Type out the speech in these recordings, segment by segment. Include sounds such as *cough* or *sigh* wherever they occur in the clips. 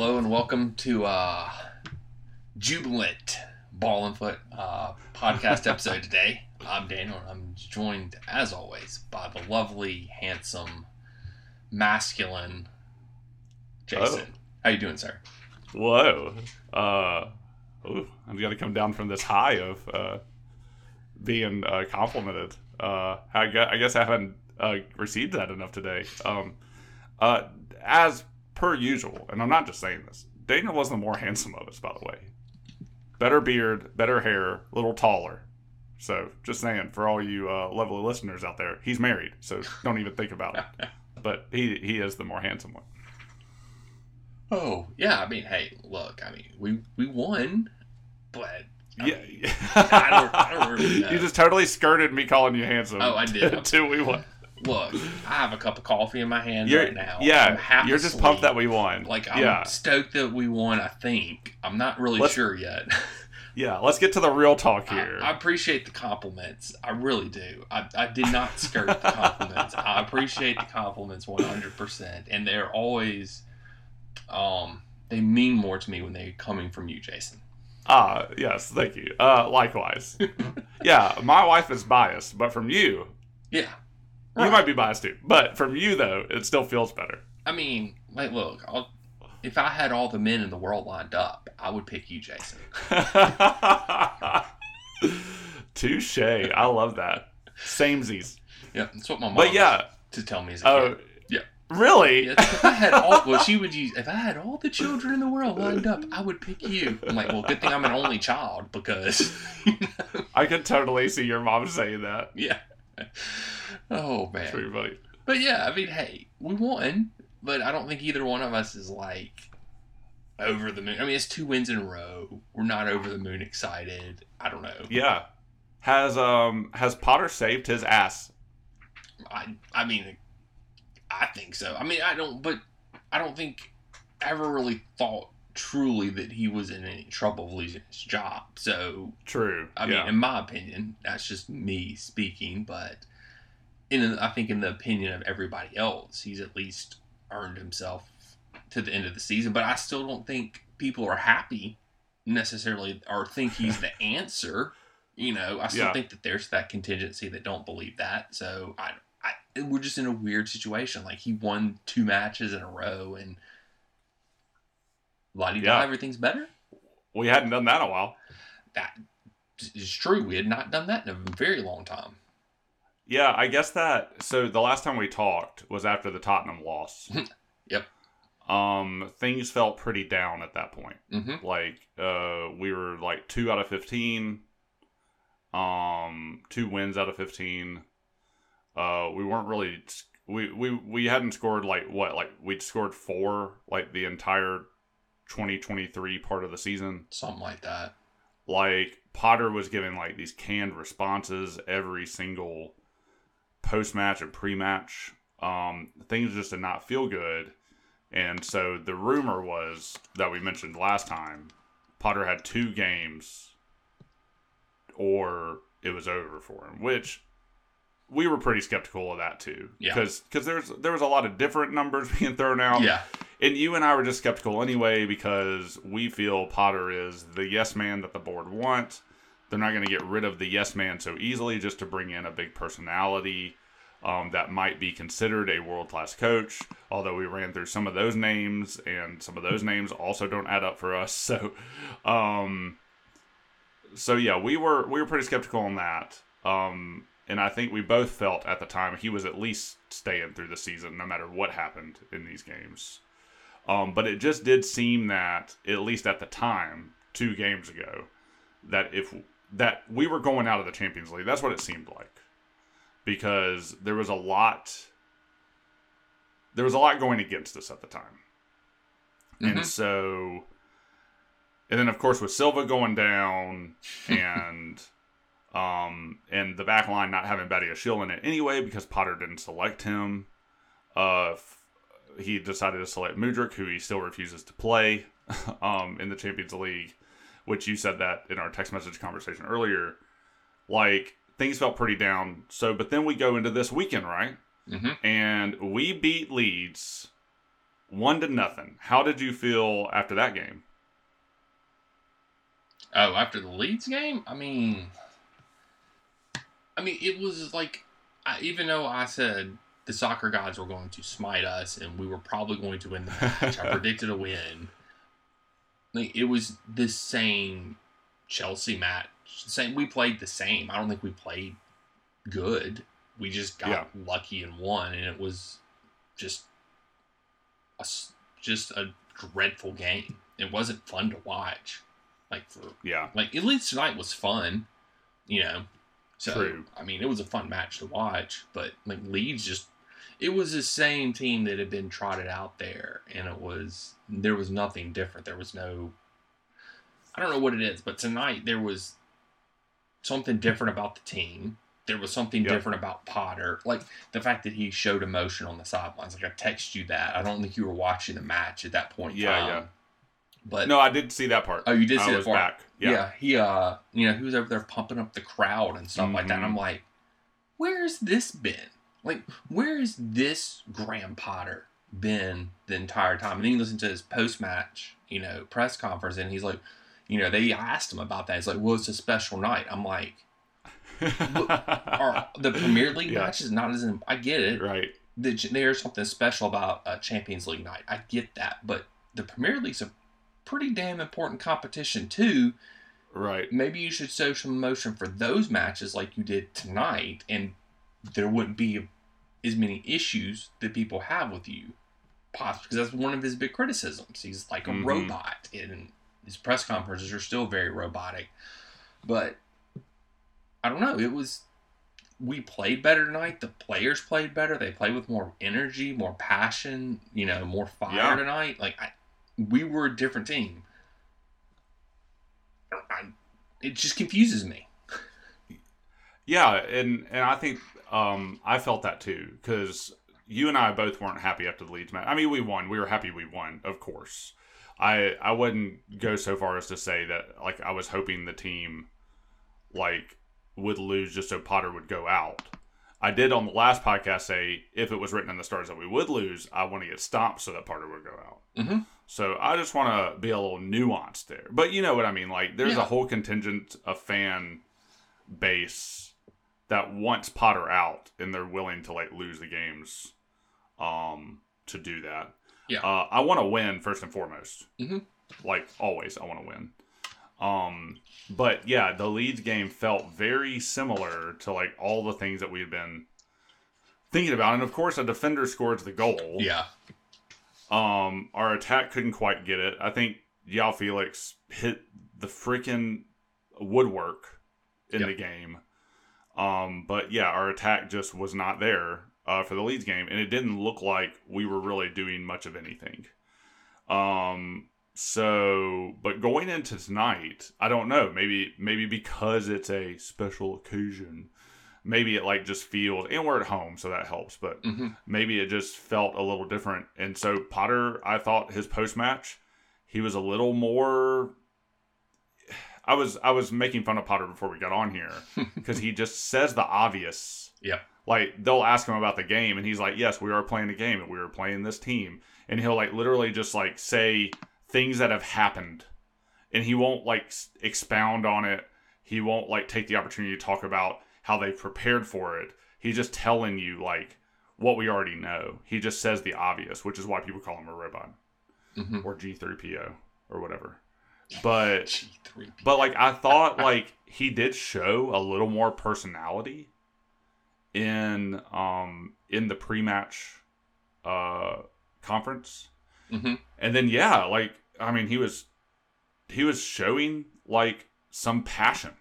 hello and welcome to uh, Jubilant Ball and Foot uh, podcast *laughs* episode today. I'm Daniel and I'm joined, as always, by the lovely, handsome, masculine Jason. How you doing, sir? Whoa. Uh, ooh, I'm going to come down from this high of uh, being uh, complimented. Uh, I, guess, I guess I haven't uh, received that enough today. Um, uh, as per usual, and I'm not just saying this, Daniel was the more *laughs* handsome of us, by the way. Better beard, better hair, a little taller. So, just saying, for all you uh, lovely listeners out there, he's married, so don't even think about it. *laughs* But he he is the more handsome one. Oh yeah, I mean, hey, look, I mean, we we won, but I Yeah, mean, I don't, I don't *laughs* really you just totally skirted me calling you handsome. Oh, I did. Until we won. Look. I have a cup of coffee in my hand You're, right now. Yeah, you're just asleep. pumped that we won. Like I'm yeah, stoked that we won. I think I'm not really Let's- sure yet. *laughs* yeah. Let's get to the real talk here. I appreciate the compliments. I really do. I, I did not skirt the compliments. I appreciate the compliments 100, percent and they're always, um, they mean more to me when they're coming from you, Jason. Ah, yes, thank you. Uh, likewise. *laughs* yeah, my wife is biased, but from you, Yeah, you might be biased too. But from you though, it still feels better. I mean, like, look, I'll, if I had all the men in the world lined up, I would pick you, Jason. *laughs* Touche. I love that. Samesies. Yeah, that's what my mom. But yeah. to tell me as a Oh. kid. Yeah. Really? Yeah, if I had all, well, she would use. If I had all the children in the world lined up, I would pick you. I'm like, well, good thing I'm an only child because, *laughs* I could totally see your mom saying that. yeah. *laughs* Oh man, pretty funny. but yeah, I mean, hey, we won, but I don't think either one of us is like over the moon. I mean, it's two wins in a row. We're not over the moon excited. I don't know. Yeah. Has um has Potter saved his ass? I, I mean, I think so. I mean, I don't, but I don't think ever really thought truly that he was in any trouble of losing his job. So True. I yeah. mean, in my opinion, that's just me speaking, but in I think in the opinion of everybody else, he's at least earned himself to the end of the season. But I still don't think people are happy necessarily or think he's the *laughs* answer. You know, I still Yeah. think that there's that contingency that don't believe that. So I, I, we're just in a weird situation. Like he won two matches in a row, and di Yeah. everything's better we hadn't done that in a while. that is true. We had not done that in a very long time. Yeah, I guess that. So the last time we talked was after the Tottenham loss. *laughs* Yep. Um, things felt pretty down at that point. Mm-hmm. Like, uh, we were like two out of fifteen. Um, two wins out of fifteen. Uh, we weren't really. We we we hadn't scored like what like we'd scored four like the entire 2023 part of the season Something like that. like Potter was giving like these canned responses every single post match and pre match. Um, things just did not feel good. And so the rumor was that we mentioned last time Potter had two games or it was over for him, which we were pretty skeptical of that too. Yeah. Because there's there was a lot of different numbers *laughs* being thrown out. yeah. And you and I were just skeptical anyway because we feel Potter is the yes man that the board wants. They're not going to get rid of the yes man so easily just to bring in a big personality um, that might be considered a world class coach. Although we ran through some of those names, and some of those names also don't add up for us. *laughs* So, um, so yeah, we were we were pretty skeptical on that. Um, and I think we both felt at the time he was at least staying through the season, no matter what happened in these games. Um, but it just did seem that, at least at the time, two games ago, that if that we were going out of the Champions League, that's what it seemed like, because there was a lot, there was a lot going against us at the time, Mhm. and so, and then of course with Silva going down *laughs* and. Um, and the back line not having Badiashile in it anyway because Potter didn't select him. Uh, f- he decided to select Mudryk, who he still refuses to play *laughs* um, in the Champions League, which you said that in our text message conversation earlier. Like, things felt pretty down. So, but then we go into this weekend, right? Mhm. And we beat Leeds one to nothing. How did you feel after that game? Oh, after the Leeds game, I mean, I mean, it was like, I, even though I said the soccer gods were going to smite us and we were probably going to win the match, I *laughs* predicted a win. Like it was the same Chelsea match. Same, we played the same. I don't think we played good. We just got Yeah. lucky and won, and it was just a just a dreadful game. It wasn't fun to watch. Like for Yeah. like at least tonight was fun, you know. So True. I mean, it was a fun match to watch, but like Leeds just it was the same team that had been trotted out there, and it was there was nothing different. There was no I don't know what it is, but tonight there was something different about the team. There was something Yep. different about Potter, like the fact that he showed emotion on the sidelines. Like I text you that. I don't think you were watching the match at that point. Yeah, time. yeah. But No, I did see that part. Oh, you did I see was that part. back. Yeah. Yeah. he uh, you know, he was over there pumping up the crowd and stuff like that. And I'm Mhm. like, where's this been? Like, where's this Graham Potter been the entire time? And then you listen to his post match, you know, press conference, and he's like, you know, they asked him about that. He's like, well, it's a special night. I'm like, *laughs* are the Premier League Yeah. matches not as I get it. right. that there's something special about a Champions League night. I get that, but the Premier League's a pretty damn important competition too. Right. Maybe you should show some emotion for those matches like you did tonight, and there wouldn't be as many issues that people have with you. Possibly because that's one of his big criticisms. He's like a Mhm. robot, and his press conferences are still very robotic. But I don't know. It was we played better tonight. The players played better. They played with more energy, more passion. You know, more fire Yeah. tonight. Like I, we were a different team. I, it just confuses me. Yeah, and and I think um, I felt that too because you and I both weren't happy after the Leeds match. I mean, we won. We were happy we won, of course. I I wouldn't go so far as to say that like I was hoping the team like would lose just so Potter would go out. I did on the last podcast say if it was written in the stars that we would lose, I want to get stopped so that Potter would go out. Mhm. So I just want to be a little nuanced there. But you know what I mean? Like there's Yeah. a whole contingent of fan base that wants Potter out and they're willing to like lose the games um to do that. Yeah. Uh, I want to win first and foremost. Mhm. Like always I want to win. Um but yeah, the Leeds game felt very similar to like all the things that we've been thinking about. And of course a defender scores the goal. Yeah. Um, our attack couldn't quite get it. I think João Felix hit the freaking woodwork in Yep. the game. Um, but yeah, our attack just was not there uh, for the Leeds game, and it didn't look like we were really doing much of anything. Um, so, but going into tonight, I don't know. Maybe maybe because it's a special occasion, maybe it like just feels, and we're at home, so that helps. But hmm maybe it just felt a little different. And so Potter, I thought his post match, he was a little more. I was I was making fun of Potter before we got on here *laughs* because he just says the obvious. yeah Like they'll ask him about the game, and he's like, "Yes, we are playing a game, and we were playing this team." And he'll like literally just like say things that have happened, and he won't like s- expound on it. He won't like take the opportunity to talk about how they prepared for it. He's just telling you like what we already know. He just says the obvious, which is why people call him a robot hmm or G3PO or whatever. But G3. but like I thought like he did show a little more personality in um in the pre-match uh conference. hmm And then yeah, like I mean he was he was showing like some passion,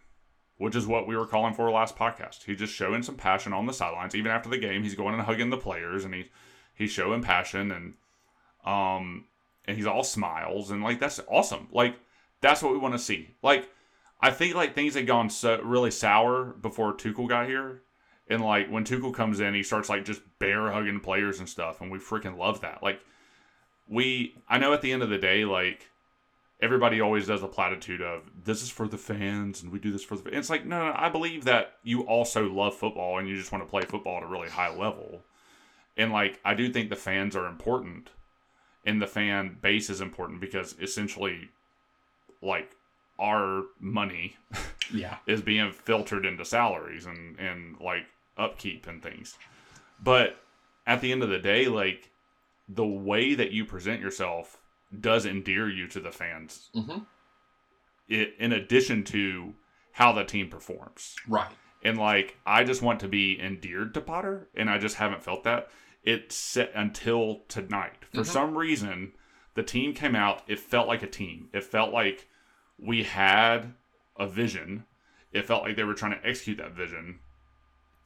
which is what we were calling for last podcast. He's just showing some passion on the sidelines. Even after the game, he's going and hugging the players and he he's showing passion and um and he's all smiles and like that's awesome. Like that's what we want to see. Like I think like things had gone so really sour before Tuchel got here. And like when Tuchel comes in, he starts like just bear hugging players and stuff, and we freaking love that. Like we I know at the end of the day, like everybody always does the platitude of this is for the fans and we do this for the fans. it's like no, no, I believe that you also love football and you just want to play football at a really high level. And like I do think the fans are important. and the fan base is important because essentially, like our money *laughs* Yeah. is being filtered into salaries and and like upkeep and things. But at the end of the day, like the way that you present yourself does endear you to the fans. Mm-hmm. It, in addition to how the team performs. Right. And like I just want to be endeared to Potter and I just haven't felt that. It set until tonight. For Mhm. some reason, the team came out, it felt like a team. It felt like we had a vision. It felt like they were trying to execute that vision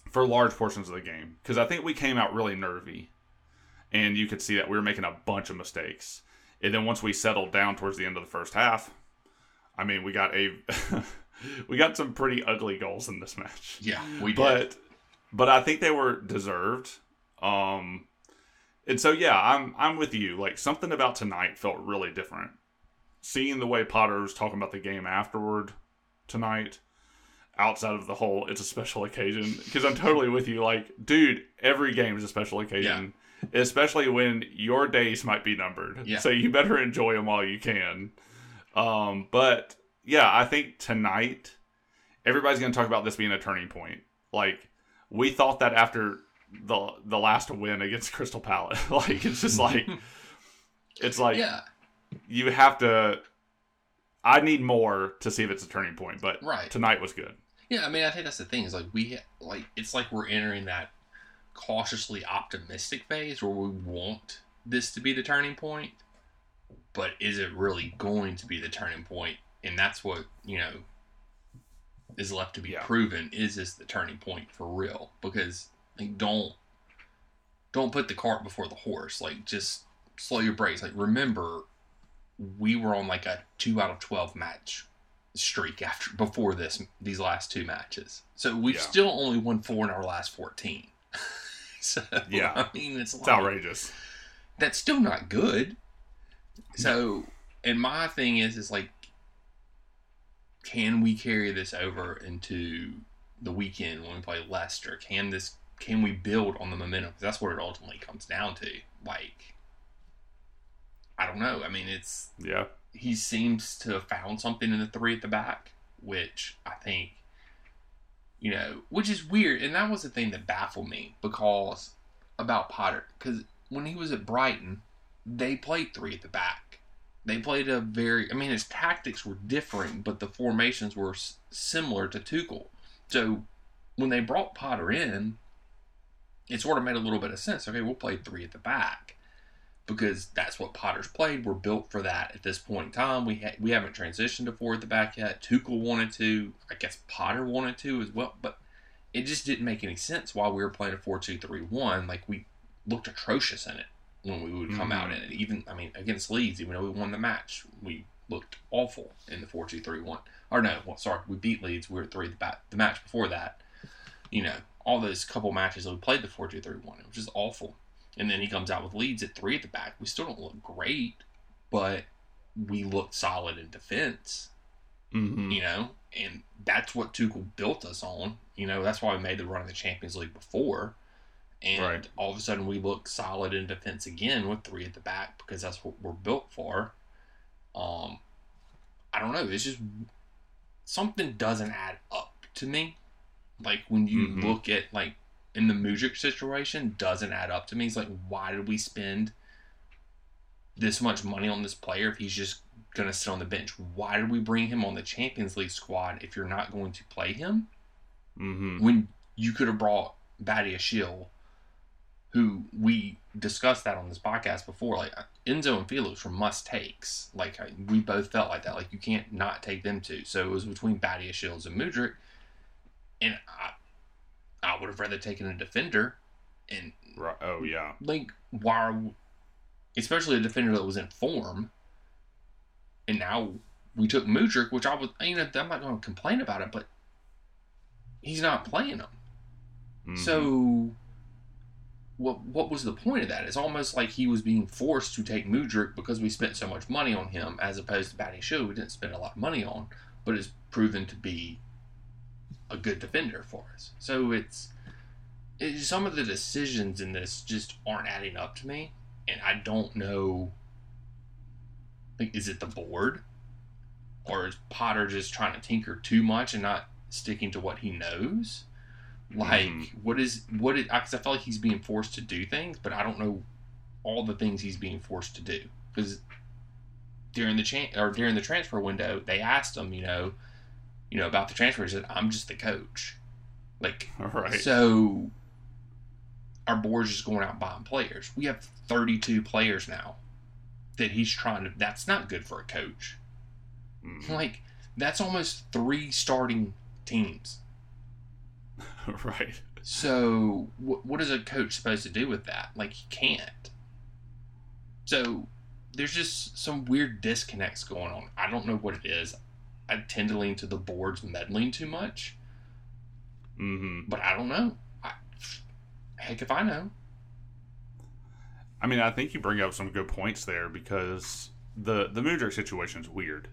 for large portions of the game. Because I think we came out really nervy. And you could see that we were making a bunch of mistakes. And then once we settled down towards the end of the first half, I mean, we got a *laughs* we got some pretty ugly goals in this match. Yeah. We did. But but I think they were deserved. Um and so yeah, I'm I'm with you. Like something about tonight felt really different. Seeing the way Potter was talking about the game afterward tonight, outside of the whole it's a special occasion, because I'm totally with you. Like, dude, every game is a special occasion, especially when your days might be numbered. Yeah. So you better enjoy them while you can. Um, but yeah, I think tonight everybody's going to talk about this being a turning point. Like we thought that after the the last win against *laughs* Crystal Palace, *laughs* like it's just like *laughs* it's like yeah. you have to. I need more to see if it's a turning point, but Right. tonight was good. Yeah, I mean, I think that's the thing is like we like it's like we're entering that cautiously optimistic phase where we want this to be the turning point, but is it really going to be the turning point? And that's what you know is left to be Yeah. proven. Is this the turning point for real? Because like, don't don't put the cart before the horse. Like just slow your brakes. Like remember, we were on like a two out of twelve match streak after before this these last two matches. So we've Yeah. still only won four in our last fourteen. *laughs* so Yeah. I mean it's, It's like, outrageous. that's still not good. So and my thing is is like can we carry this over into the weekend when we play Leicester? Can this can we build on the momentum? 'Cause that's what it ultimately comes down to. Like I don't know. I mean it's Yeah, he seems to have found something in the three at the back, which I think, you know, which is weird. And that was the thing that baffled me because about Potter, because when he was at Brighton, they played three at the back. They played a very, I mean, his tactics were different, but the formations were s- similar to Tuchel. So when they brought Potter in, it sort of made a little bit of sense. Okay, we'll play three at the back because that's what Potter's played. We're built for that at this point in time. We ha- we haven't transitioned to four at the back yet. Tuchel wanted to. I guess Potter wanted to as well, but it just didn't make any sense while we were playing a four-two-three-one. Like we looked atrocious in it when we would come Mhm. out in it. Even I mean against Leeds, even though we won the match, we looked awful in the four-two-three-one. Or no, well, sorry, we beat Leeds. We were three at the back. The match before that, you know, all those couple matches that we played the four-two-three-one, it was just awful. And then he comes out with Leeds at three at the back. We still don't look great, but we look solid in defense, hmm you know, and that's what Tuchel built us on. You know, that's why we made the run of the Champions League before. And Right. all of a sudden we look solid in defense again with three at the back because that's what we're built for. Um, I don't know. It's just something doesn't add up to me. Like when you Mhm. look at like in the Mudryk situation, doesn't add up to me. It's like why did we spend this much money on this player if he's just gonna sit on the bench? Why did we bring him on the Champions League squad if you're not going to play him? hmm when you could have brought Badiashile, who we discussed that on this podcast before. Like Enzo and Felix were must takes. Like we both felt like that. Like you can't not take them two. So it was between Badia Shields and Mudryk, and I, I would have rather taken a defender. And Right. Oh yeah. like why, especially a defender that was in form. And now we took Mudryk, which I was, you know, I'm not going to complain about it, but he's not playing him. Mhm. So, what what was the point of that? It's almost like he was being forced to take Mudryk because we spent so much money on him, as opposed to Batty Show, we didn't spend a lot of money on, but is proven to be a good defender for us. So it's, it's some of the decisions in this just aren't adding up to me, and I don't know Like, is it the board? Or is Potter just trying to tinker too much and not sticking to what he knows? Like, Mhm. what is what? Is, Because I feel like he's being forced to do things, but I don't know all the things he's being forced to do. Because during the chan- or during the transfer window, they asked him, you know, you know about the transfer. He said, "I'm just the coach." Like, *laughs* Right. so our board's just going out buying players. We have 32 players now that he's trying to. That's not good for a coach. Mhm. *laughs* Like, that's almost three starting teams. *laughs* right. So, wh- what is a coach supposed to do with that? Like, he can't. So, there's just some weird disconnects going on. I don't know what it is. I tend to lean to the board's meddling too much, hmm but I don't know. I, heck if I know. I mean, I think you bring up some good points there because the the Mudryk situation's weird.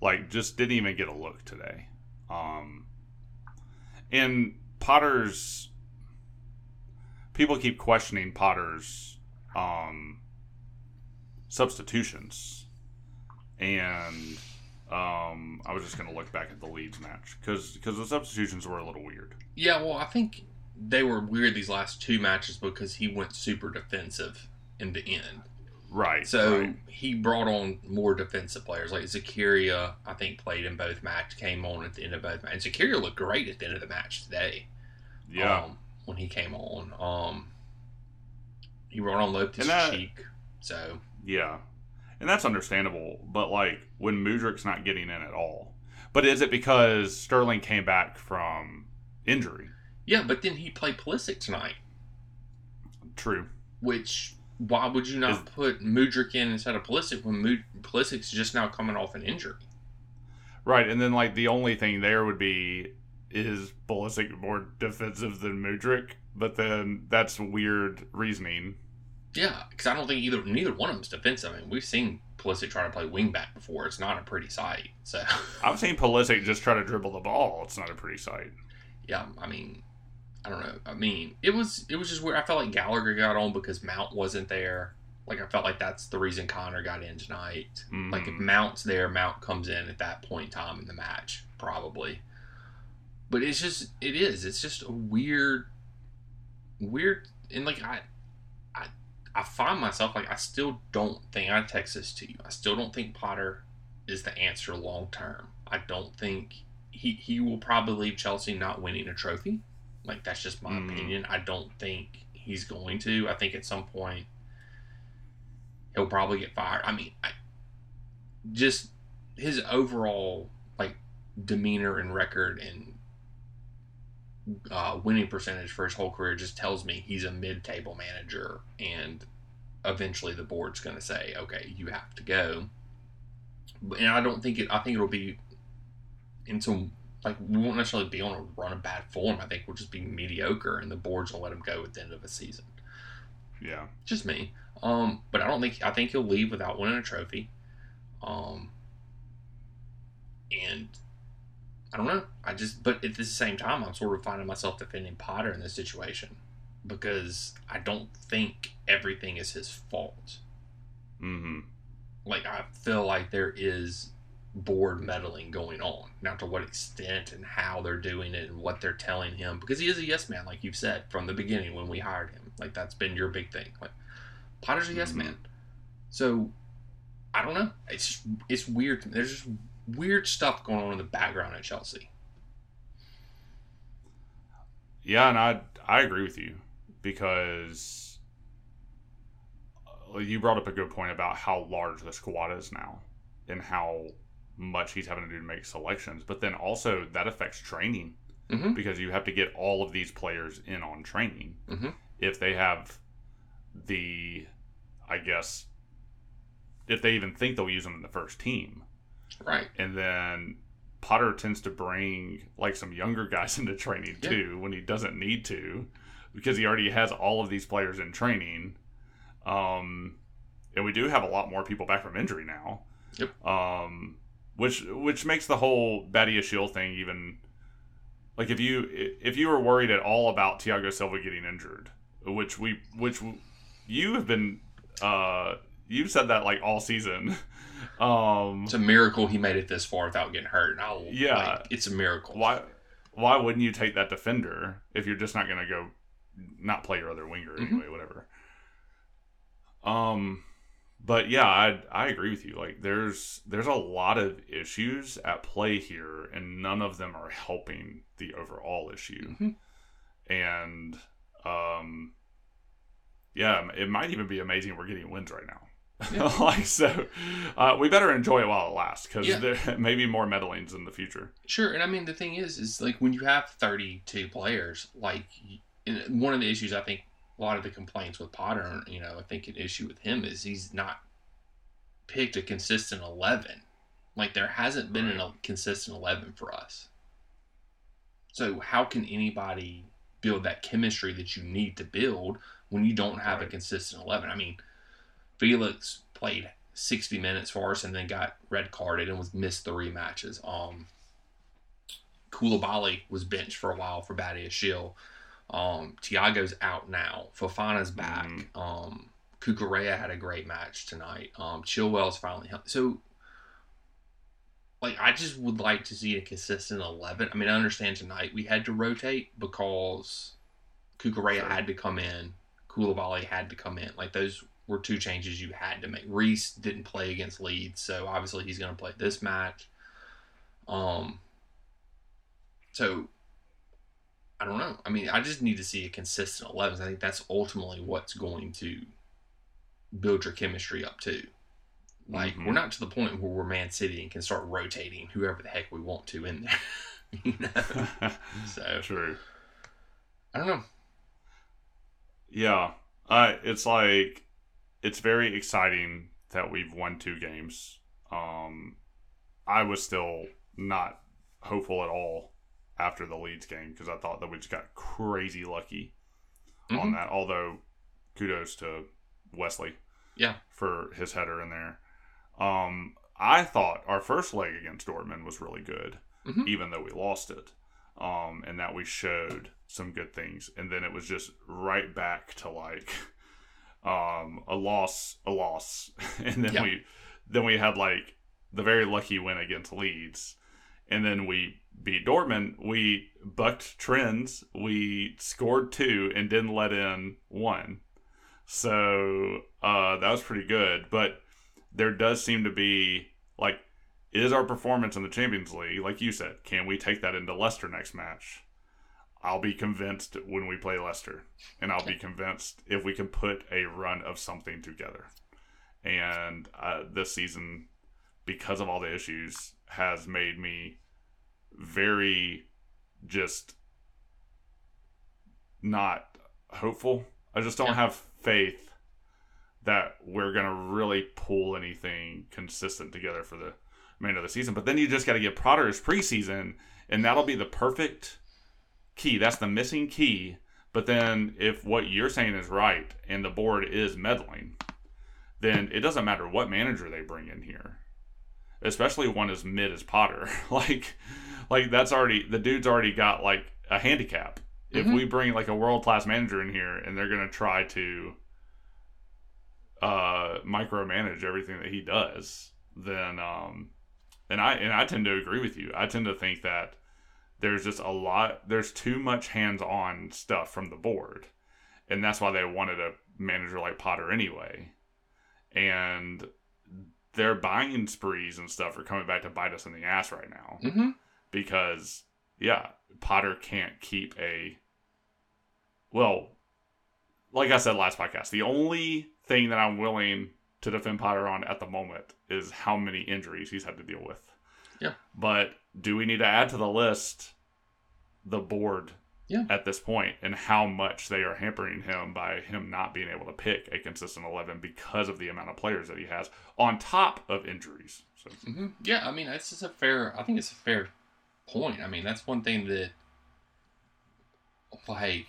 Like, just didn't even get a look today. Um, and Potter's people keep questioning Potter's um, substitutions, and um, I was just gonna look back at the Leeds match because because the substitutions were a little weird. Yeah, well, I think they were weird these last two matches because he went super defensive in the end. Right. So right. he brought on more defensive players. Like Zakaria, I think played in both matches, came on at the end of both matches. And Zakaria looked great at the end of the match today. yeah. Um, when he came on. Um, he brought on Loftus that- Cheek. So Yeah. And that's understandable, but like when Mudryk's not getting in at all. But is it because Sterling came back from injury? yeah, but then he played Pulisic tonight, True. which why would you not Is- put Mudryk in instead of Pulisic when Mud- Pulisic's just now coming off an injury? Right, and then like the only thing there would be is Pulisic more defensive than Mudryk, but then that's weird reasoning. Yeah, because I don't think either neither one of them's defensive. I mean, we've seen Pulisic try to play wingback before. It's not a pretty sight. So *laughs* I've seen Pulisic just try to dribble the ball. It's not a pretty sight. yeah, I mean, I don't know. I mean, it was it was just weird. I felt like Gallagher got on because Mount wasn't there. Like I felt like that's the reason Connor got in tonight. Like if Mhm. Mount's there, Mount comes in at that point in time in the match, probably. But it's just it is. It's just a weird weird and like I I find myself like I still don't think I text this to you. I still don't think Potter is the answer long term. I don't think he he will probably leave Chelsea not winning a trophy. Like that's just my Mhm. opinion. I don't think he's going to. I think at some point he'll probably get fired. I mean, I, just his overall like demeanor and record and uh, winning percentage for his whole career just tells me he's a mid-table manager, and eventually the board's going to say, "Okay, you have to go." And I don't think it. I think it'll be into like we won't necessarily be on a run of bad form. I think we'll just be mediocre, and the boards will let him go at the end of the season Yeah. just me. Um, but I don't think I think he'll leave without winning a trophy. Um, and I don't know. I just, but at the same time, I'm sort of finding myself defending Potter in this situation because I don't think everything is his fault. hmm Like I feel like there is board meddling going on. Now, to what extent and how they're doing it and what they're telling him, because he is a yes man, like you've said from the beginning when we hired him. Like that's been your big thing. Like Potter's a yes Mhm. man. So I don't know. It's it's weird. There's just weird stuff going on in the background at Chelsea. Yeah, and I I agree with you because uh, you brought up a good point about how large the squad is now and how much he's having to do to make selections. But then also that affects training Mhm. because you have to get all of these players in on training Mhm. if they have the, I guess, if they even think they'll use them in the first team Right. and then Potter tends to bring like some younger guys *laughs* into training Yeah. too when he doesn't need to because he already has all of these players in training. Um, and we do have a lot more people back from injury now. Yep. Um, which which makes the whole Badiashile thing even like if you if you were worried at all about Thiago Silva getting injured, which we which you have been uh you've said that like all season *laughs* Um, It's a miracle he made it this far without getting hurt. And I'll, Yeah. like, it's a miracle. why why wouldn't you take that defender if you're just not going to go not play your other winger Mhm. anyway whatever um but yeah I I agree with you like there's there's a lot of issues at play here and none of them are helping the overall issue Mhm. and um yeah it might even be amazing we're getting wins right now Yeah. *laughs* like so uh, we better enjoy it while it lasts because Yeah. there *laughs* may be more meddlings in the future Sure, and I mean the thing is, is like when you have thirty-two players, like and one of the issues I think a lot of the complaints with Potter, you know, I think an issue with him is he's not picked a consistent eleven. Like there hasn't been a consistent eleven for us. So how can anybody build that chemistry that you need to build when you don't have a consistent eleven? I mean, Felix played sixty minutes for us and then got red carded and was missed three matches. Um, Koulibaly was benched for a while for Badiashile. Um, Thiago's out now. Fofana's back. Mhm. Um, Cucurella had a great match tonight. Um, Chilwell's finally hel- so. Like I just would like to see a consistent eleven. I mean, I understand tonight we had to rotate because Cucurella Sure. had to come in, Koulibaly had to come in. Like those were two changes you had to make. Reece didn't play against Leeds, so obviously he's going to play this match. Um, so I don't know. I mean, I just need to see a consistent 11. I think that's ultimately what's going to build your chemistry up to. Like Mhm. we're not to the point where we're Man City and can start rotating whoever the heck we want to in there. *laughs* you know. *laughs* So True. I don't know. Yeah. Uh, it's like it's very exciting that we've won two games. Um, I was still not hopeful at all after the Leeds game because I thought that we just got crazy lucky on Mhm. that. Although kudos to Wesley, Yeah. for his header in there. Um, I thought our first leg against Dortmund was really good, Mhm. even though we lost it, um, and that we showed some good things. And then it was just right back to like um, a loss, a loss, *laughs* and then we then we had like the very lucky win against Leeds, and then we beat Dortmund. We bucked trends. We scored two and didn't let in one. So uh, that was pretty good. But there does seem to be like, is our performance in the Champions League, like you said, can we take that into Leicester next match? I'll be convinced when we play Leicester, and I'll be convinced if we can put a run of something together. And uh, this season, because of all the issues, has made me very just not hopeful. I just don't Yeah. have faith that we're going to really pull anything consistent together for the remainder of the season. But then you just got to get Potter's preseason, and that'll be the perfect key. That's the missing key. But then if what you're saying is right and the board is meddling, then it doesn't matter what manager they bring in here. Especially one as mid as Potter. *laughs* like like that's already the dude's already got like a handicap. If Mhm. we bring like a world class manager in here and they're gonna try to uh micromanage everything that he does, then um and I and I tend to agree with you. I tend to think that there's just a lot there's too much hands-on stuff from the board. And that's why they wanted a manager like Potter anyway. And their buying sprees and stuff are coming back to bite us in the ass right now Mm-hmm. because yeah, Potter can't keep a well, like I said last podcast, the only thing that I'm willing to defend Potter on at the moment is how many injuries he's had to deal with. Yeah. But do we need to add to the list the board Yeah. at this point and how much they are hampering him by him not being able to pick a consistent 11 because of the amount of players that he has on top of injuries. So hmm Yeah, I mean, that's just a fair. I think it's a fair point. I mean, that's one thing that, like,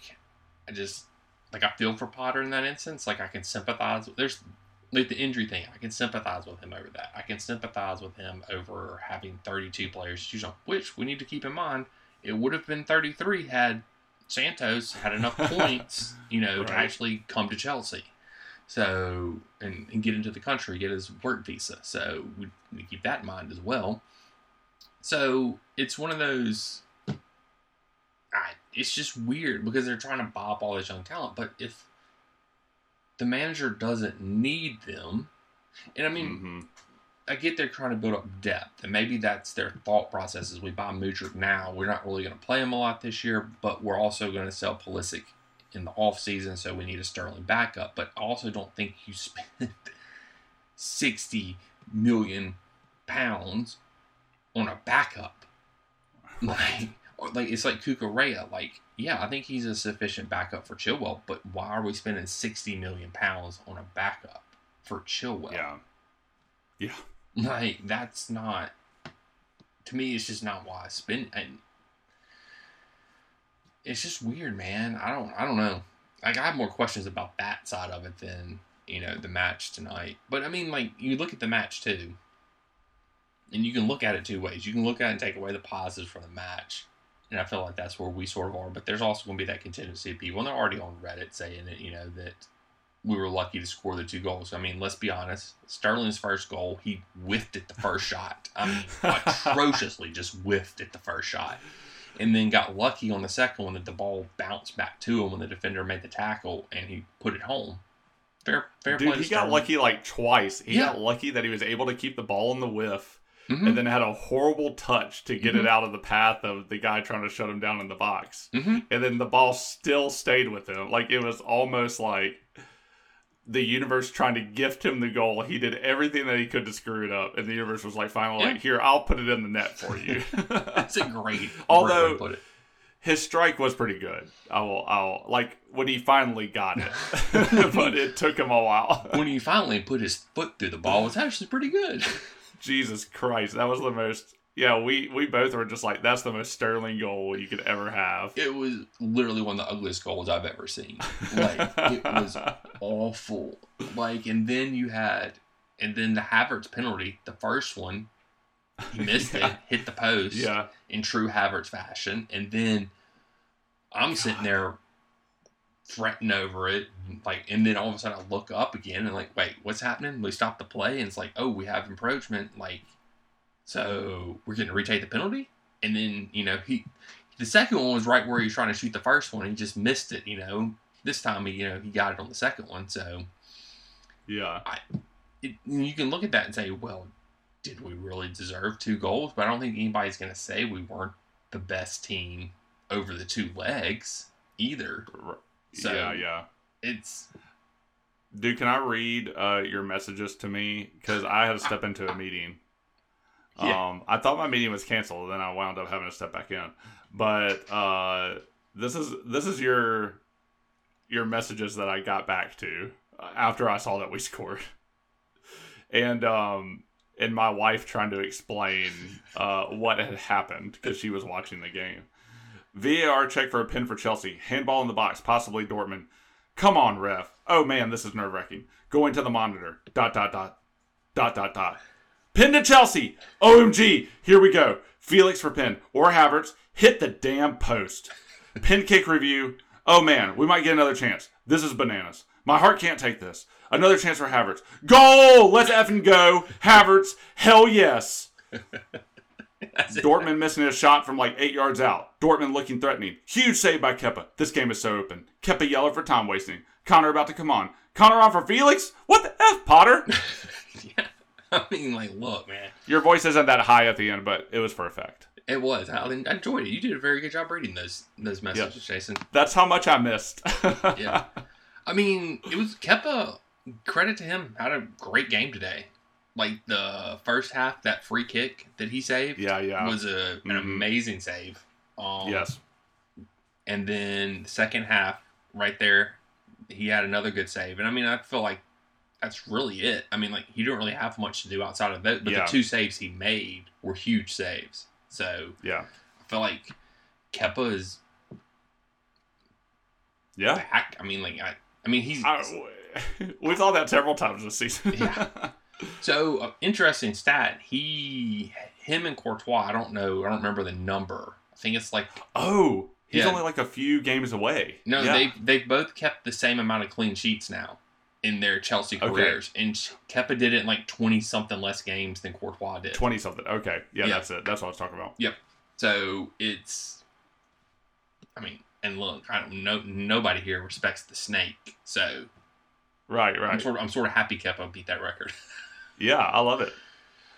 I just like I feel for Potter in that instance. Like, I can sympathize. There's like the injury thing. I can sympathize with him over that. I can sympathize with him over having 32 players to choose on. Which we need to keep in mind. It would have been 33 had Santos had enough *laughs* points, you know, to actually come to Chelsea. So and, and get into the country, get his work visa. So we need to keep that in mind as well. So it's one of those. I, it's just weird because they're trying to bop all this young talent, but if the manager doesn't need them, and I mean, Mhm. I get they're trying to build up depth, and maybe that's their thought process. Is we buy Mudryk now, we're not really going to play him a lot this year, but we're also going to sell Pulisic in the off season, so we need a Sterling backup. But I also don't think you spend *laughs* sixty million pounds on a backup. Like, like it's like Cucurella. Like, yeah, I think he's a sufficient backup for Chilwell, but why are we spending sixty million pounds on a backup for Chilwell? Yeah. Yeah. *laughs* Like that's not to me. It's just not why I spend. And it's just weird, man. I don't. I don't know. Like I have more questions about that side of it than you know the match tonight. But I mean, like you look at the match too, and you can look at it two ways. You can look at it and take away the positives from the match. And I feel like that's where we sort of are. But there's also going to be that contingency of people, and they're already on Reddit saying it, you know, that we were lucky to score the two goals. I mean, let's be honest. Sterling's first goal, he whiffed at the first shot. I mean, *laughs* atrociously just whiffed at the first shot. And then got lucky on the second one that the ball bounced back to him when the defender made the tackle and he put it home. Fair, fair Dude, play to he got lucky like twice. He Yeah. got lucky that he was able to keep the ball in the whiff Mhm. and then had a horrible touch to get Mhm. it out of the path of the guy trying to shut him down in the box. Mhm. And then the ball still stayed with him. Like it was almost like the universe trying to gift him the goal. He did everything that he could to screw it up. And the universe was like, finally, Yeah. like, here, I'll put it in the net for you. *laughs* That's a great, Although- great way to put it. His strike was pretty good. I will, I'll, like, when he finally got it. *laughs* *laughs* but it took him a while. When he finally put his foot through the ball, was actually pretty good. Jesus Christ, that was the most. Yeah, we we both were just like, that's the most sterling goal you could ever have. It was literally one of the ugliest goals I've ever seen. Like it was *laughs* awful. Like, and then you had, and then the Havertz penalty, the first one, he *laughs* missed Yeah. it, hit the post yeah, in true Havertz fashion, and then I'm sitting there fretting over it, like, and then all of a sudden I look up again and like, wait, what's happening? We stop the play, and it's like, oh, we have encroachment, like, so we're going to retake the penalty, and then you know he, the second one was right where he was trying to shoot the first one, he just missed it, you know. This time he, you know, he got it on the second one, so yeah, it, you can look at that and say, well, did we really deserve two goals? But I don't think anybody's going to say we weren't the best team over the two legs either. So- yeah, yeah. It's Dude, can I read uh, your messages to me? Because I had to step into a meeting. *laughs* Yeah. Um, I thought my meeting was canceled, then I wound up having to step back in. But uh, this is this is your your messages that I got back to uh, after I saw that we *laughs* scored, and um, and my wife trying to explain uh, what had happened because she was watching the game. VAR check for a pin for Chelsea. Handball in the box, possibly Dortmund. Come on, ref. Oh man, this is nerve wracking. Going to the monitor. Dot dot dot. Dot dot dot. Pin to Chelsea. OMG. Here we go. Felix for pin. Or Havertz. Hit the damn post. Pin kick review. Oh man, we might get another chance. This is bananas. My heart can't take this. Another chance for Havertz. Goal! Let's effing go. Havertz. Hell yes. *laughs* Dortmund missing a shot from like eight yards out. Dortmund looking threatening. Huge save by Kepa. This game is so open. Kepa yelling for time wasting. Connor about to come on. Connor on for Felix? What the F, Potter? *laughs* yeah. I mean, like, look, man, Your voice isn't that high at the end, but it was perfect. it was. I, I enjoyed it. You did a very good job reading those those messages, Jason. That's how much I missed. Yeah. *laughs* I mean, it was Kepa. Credit to him, had a great game today. Like the first half, that free kick that he saved yeah, yeah. was a, an Mhm. amazing save. Um, yes. And then the second half, right there, he had another good save. And I mean, I feel like that's really it. I mean, like he didn't really have much to do outside of that, but Yeah. the two saves he made were huge saves. So Yeah. I feel like Kepa is Yeah. back. I mean, like I, I mean, he's I, *laughs* we thought that several times this season. Yeah. *laughs* so uh, interesting stat. He, him, and Courtois. I don't know. I don't remember the number. I think it's like oh, he's Yeah. only like a few games away. no. Yeah. They they've both kept the same amount of clean sheets now. in their Chelsea Okay. careers, and Kepa did it in like twenty something less games than Courtois did. Twenty something. Okay, yeah, that's it. That's what I was talking about. Yep. So it's, I mean, and look, I don't know. Nobody here respects the snake, so Right, I'm right. sort of I'm sort of happy Kepa beat that record. *laughs* Yeah, I love it.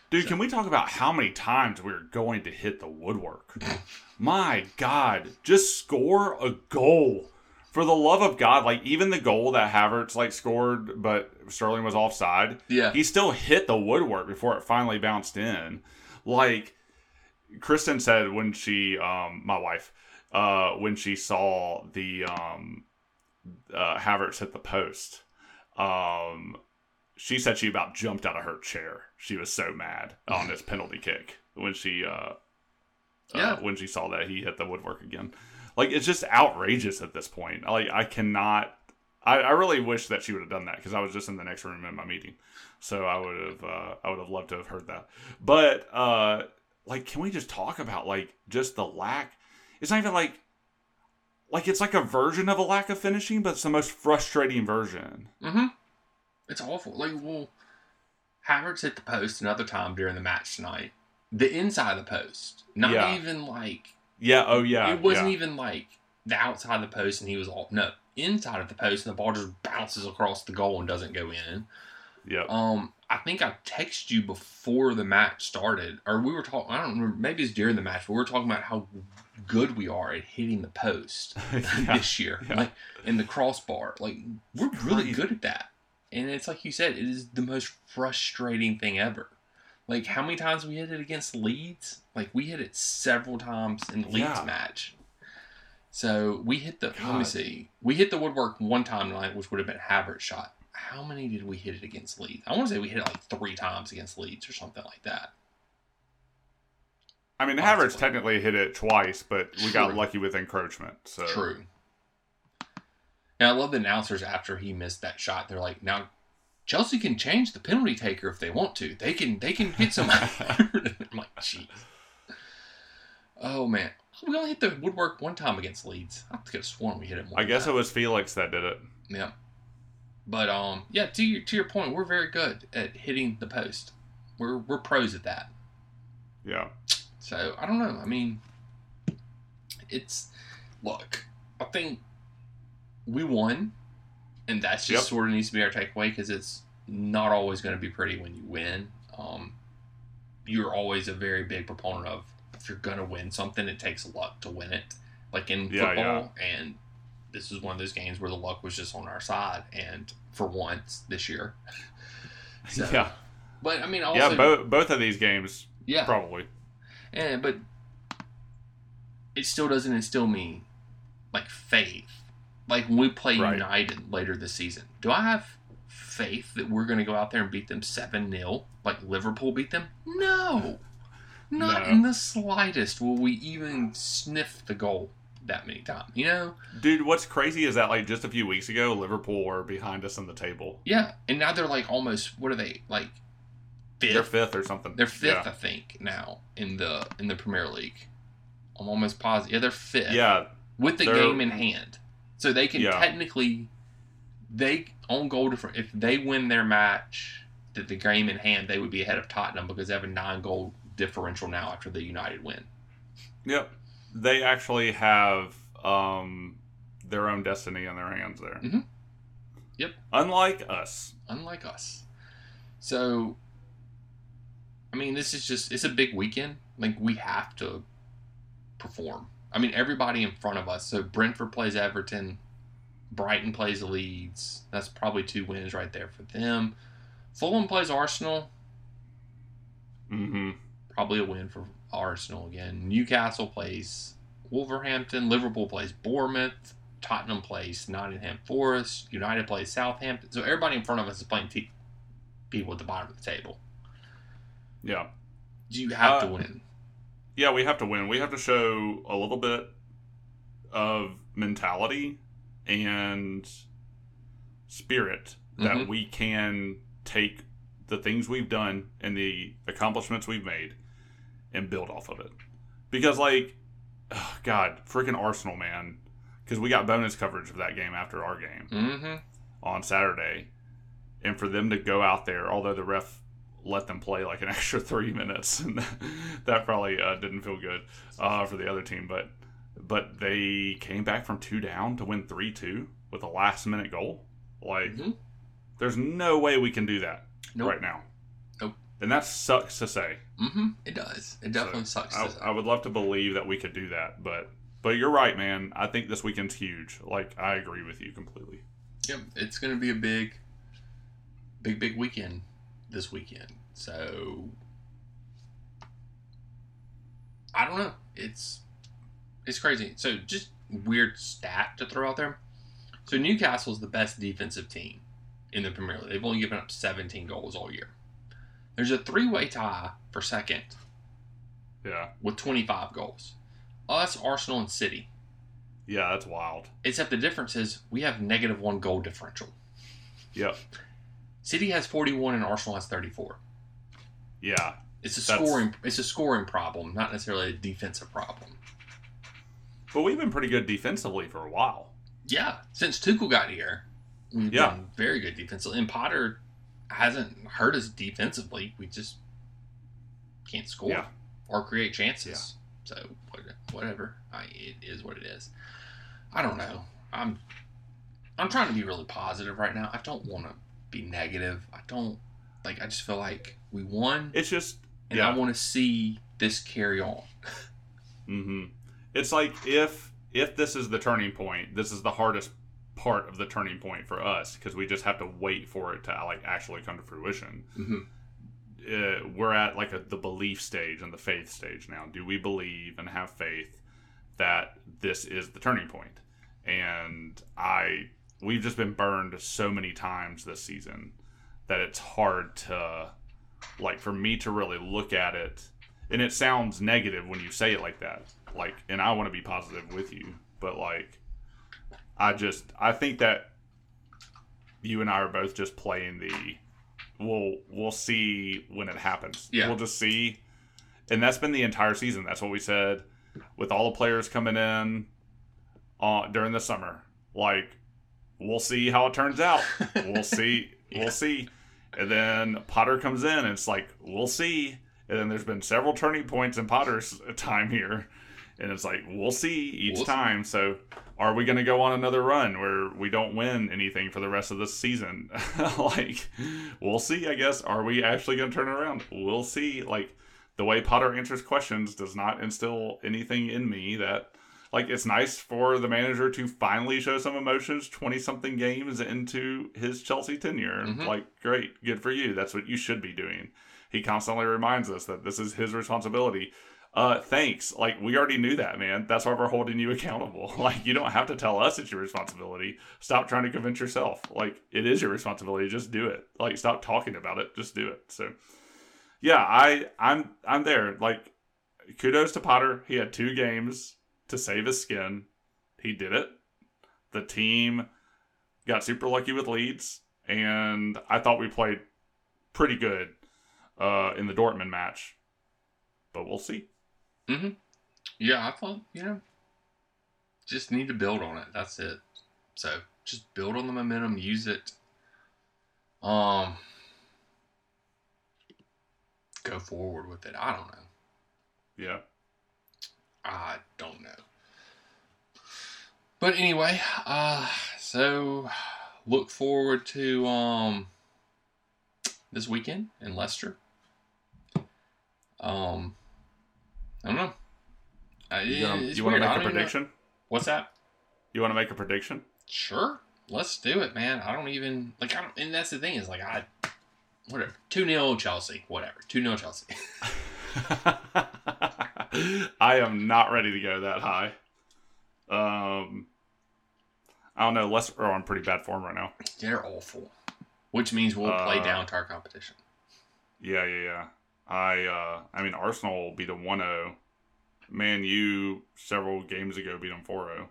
Dude, can we talk about how many times we're going to hit the woodwork? My God, just score a goal. For the love of God, like even the goal that Havertz like scored, but Sterling was offside, yeah, he still hit the woodwork before it finally bounced in. Like Kristen said when she, um, my wife, uh, when she saw the um, uh, Havertz hit the post, um, she said she about jumped out of her chair. She was so mad on this penalty kick when she, uh, Yeah. uh, when she saw that he hit the woodwork again. Like it's just outrageous at this point. Like I cannot. I, I really wish that she would have done that because I was just in the next room in my meeting, so I would have uh, I would have loved to have heard that. But uh, like, can we just talk about like just the lack? It's not even like like it's like a version of a lack of finishing, but it's the most frustrating version. mm-hmm. It's awful. Like, well, Havertz hit the post another time during the match tonight. The inside of the post, not Yeah. even like Yeah. Oh yeah. it wasn't yeah. even like the outside of the post and he was all no inside of the post and the ball just bounces across the goal and doesn't go in. Yeah. Um, I think I texted you before the match started, or we were talking. I don't remember. Maybe it's during the match, but we were talking about how good we are at hitting the post *laughs* Yeah. this year, yeah. like in the crossbar. Like we're really good at that, and it's like you said, it is the most frustrating thing ever. Like how many times we hit it against Leeds? Like we hit it several times in the Leeds Yeah. match. So we hit the. Let me see. We hit the woodwork one time tonight, which would have been Havertz shot. How many did we hit it against Leeds? I want to say we hit it like three times against Leeds or something like that. I mean, Possibly. Havertz technically hit it twice, but we got lucky with encroachment. So True. And I love the announcers after he missed that shot. They're like, now Chelsea can change the penalty taker if they want to. They can they can get some. *laughs* *laughs* I'm like, jeez. Oh man, we only hit the woodwork one time against Leeds. I could have sworn we hit it. More I guess that. it was Felix that did it. Yeah. But um, yeah. To your to your point, we're very good at hitting the post. We're we're pros at that. Yeah. So I don't know. I mean, it's look. I think we won, and that's just Yep. sort of needs to be our takeaway because it's not always going to be pretty when you win. Um, you're always a very big proponent of if you're going to win something, it takes luck to win it. Like in Yeah, football, and this is one of those games where the luck was just on our side, and for once this year. *laughs* So, yeah. But I mean, also, yeah. Both both of these games yeah, probably. and but it still doesn't instill me like faith. Like when we play Right. United later this season, do I have faith that we're going to go out there and beat them seven 0 like Liverpool beat them? No, not No. in the slightest. Will we even sniff the goal that many times? You know? Dude, what's crazy is that like just a few weeks ago, Liverpool were behind us on the table. Yeah, and now they're like almost what are they like? Fifth. They're fifth or something. They're fifth, I think, now in the in the Premier League. I'm almost positive. Yeah, they're fifth. Yeah. with the game in hand. So they can Yeah. technically they on goal different if they win their match that the game in hand they would be ahead of Tottenham because they have a nine goal differential now after the United win. Yep. They actually have um their own destiny in their hands there. Mhm. Yep. Unlike us. Unlike us. So I mean this is just it's a big weekend. Like we have to perform. I mean everybody in front of us. So Brentford plays Everton, Brighton plays Leeds. That's probably two wins right there for them. Fulham plays Arsenal. Mm-hmm. probably a win for Arsenal again. Newcastle plays Wolverhampton. Liverpool plays Bournemouth. Tottenham plays Nottingham Forest. United plays Southampton. So everybody in front of us is playing te- people at the bottom of the table. Yeah. You have to Uh, win. Yeah, we have to win. We have to show a little bit of mentality and spirit that Mhm. we can take the things we've done and the accomplishments we've made and build off of it. Because, like, oh, God, freaking Arsenal, man. Because we got bonus coverage of that game after our game Mm-hmm. on Saturday. and for them to go out there, although the ref let them play like an *laughs* extra three minutes, and *laughs* that probably uh, didn't feel good uh, for the other team. But but they came back from two down to win three two with a last minute goal. Like, Mhm. there's no way we can do that Nope. right now. Nope. And that sucks to say. Mm-hmm. It does. It definitely So, sucks. I, I would love to believe that we could do that, but but you're right, man. I think this weekend's huge. Like I agree with you completely. Yep, it's going to be a big, big, big weekend this weekend. So I don't know. It's it's crazy. So just weird stat to throw out there. So Newcastle's the best defensive team in the Premier League. They've only given up 17 goals all year. There's a three-way tie for second Yeah, with 25 goals. Us, Arsenal, and City. yeah, that's wild. Except the difference is we have negative one goal differential. Yep. City has 41 and Arsenal has 34. Yeah, It's a scoring it's a scoring problem, not necessarily a defensive problem. But we've been pretty good defensively for a while. Yeah, since Tuchel got here, we've Yeah. done very good defensively. And Potter hasn't hurt us defensively. We just can't score Yeah. or create chances. So whatever, I, it is what it is. I don't know. I'm I'm trying to be really positive right now. I don't want to be negative. I don't like. I just feel like we won, It's just and yeah. I want to see this carry on. hmm It's like if if this is the turning point, this is the hardest part of the turning point for us because we just have to wait for it to like actually come to fruition. Mm-hmm. Uh, we're at like a, the belief stage and the faith stage now. Do we believe and have faith that this is the turning point? And I we've just been burned so many times this season that it's hard to like for me to really look at it and it sounds negative when you say it like that like and i want to be positive with you but like i just i think that you and i are both just playing the we'll we'll see when it happens. Yeah. we'll just see. And that's been the entire season. That's what we said with all the players coming in uh, during the summer. Like we'll see how it turns out. *laughs* We'll see Yeah. we'll see. And then potter comes in and it's like we'll see. And then there's been several turning points in potter's time here and it's like we'll see each We'll see. time. So are we going to go on another run where we don't win anything for the rest of this season? *laughs* Like we'll see i guess. Are we actually going to turn it around? We'll see. Like the way potter answers questions does not instill anything in me that like it's nice for the manager to finally show some emotions 20 something games into his chelsea tenure. Mhm. like great good for you. That's what you should be doing. He constantly reminds us that this is his responsibility uh thanks. Like we already knew that man. That's why we're holding you accountable. *laughs* Like you don't have to tell us it's your responsibility. Stop trying to convince yourself. Like it is your responsibility. Just do it. Like stop talking about it. Just do it. So yeah i i'm i'm there. Like kudos to potter. He had two games to save his skin. He did it. The team got super lucky with Leeds and i thought we played pretty good uh in the dortmund match but we'll see Yeah, I thought, you know, just need to build on it. That's it. So just build on the momentum, use it. Um, go forward with it. I don't know. yeah I don't know. But anyway, uh, so look forward to um this weekend in Leicester. Um, I don't know. Uh, you, gonna- you want to make a don't know- prediction What's that? you want to make a prediction Sure, let's do it, man. I don't even like. I don't, and that's the thing is like I, whatever. Two 0 Chelsea, whatever. Two 0 Chelsea. *laughs* *laughs* I am not ready to go that high. Um, I don't know. Leicester are on pretty bad form right now. They're awful, which means we'll play Uh, down to our competition. Yeah, yeah, yeah. I, uh, I mean, Arsenal beat them 1-0. Man, you several games ago beat them 4-0.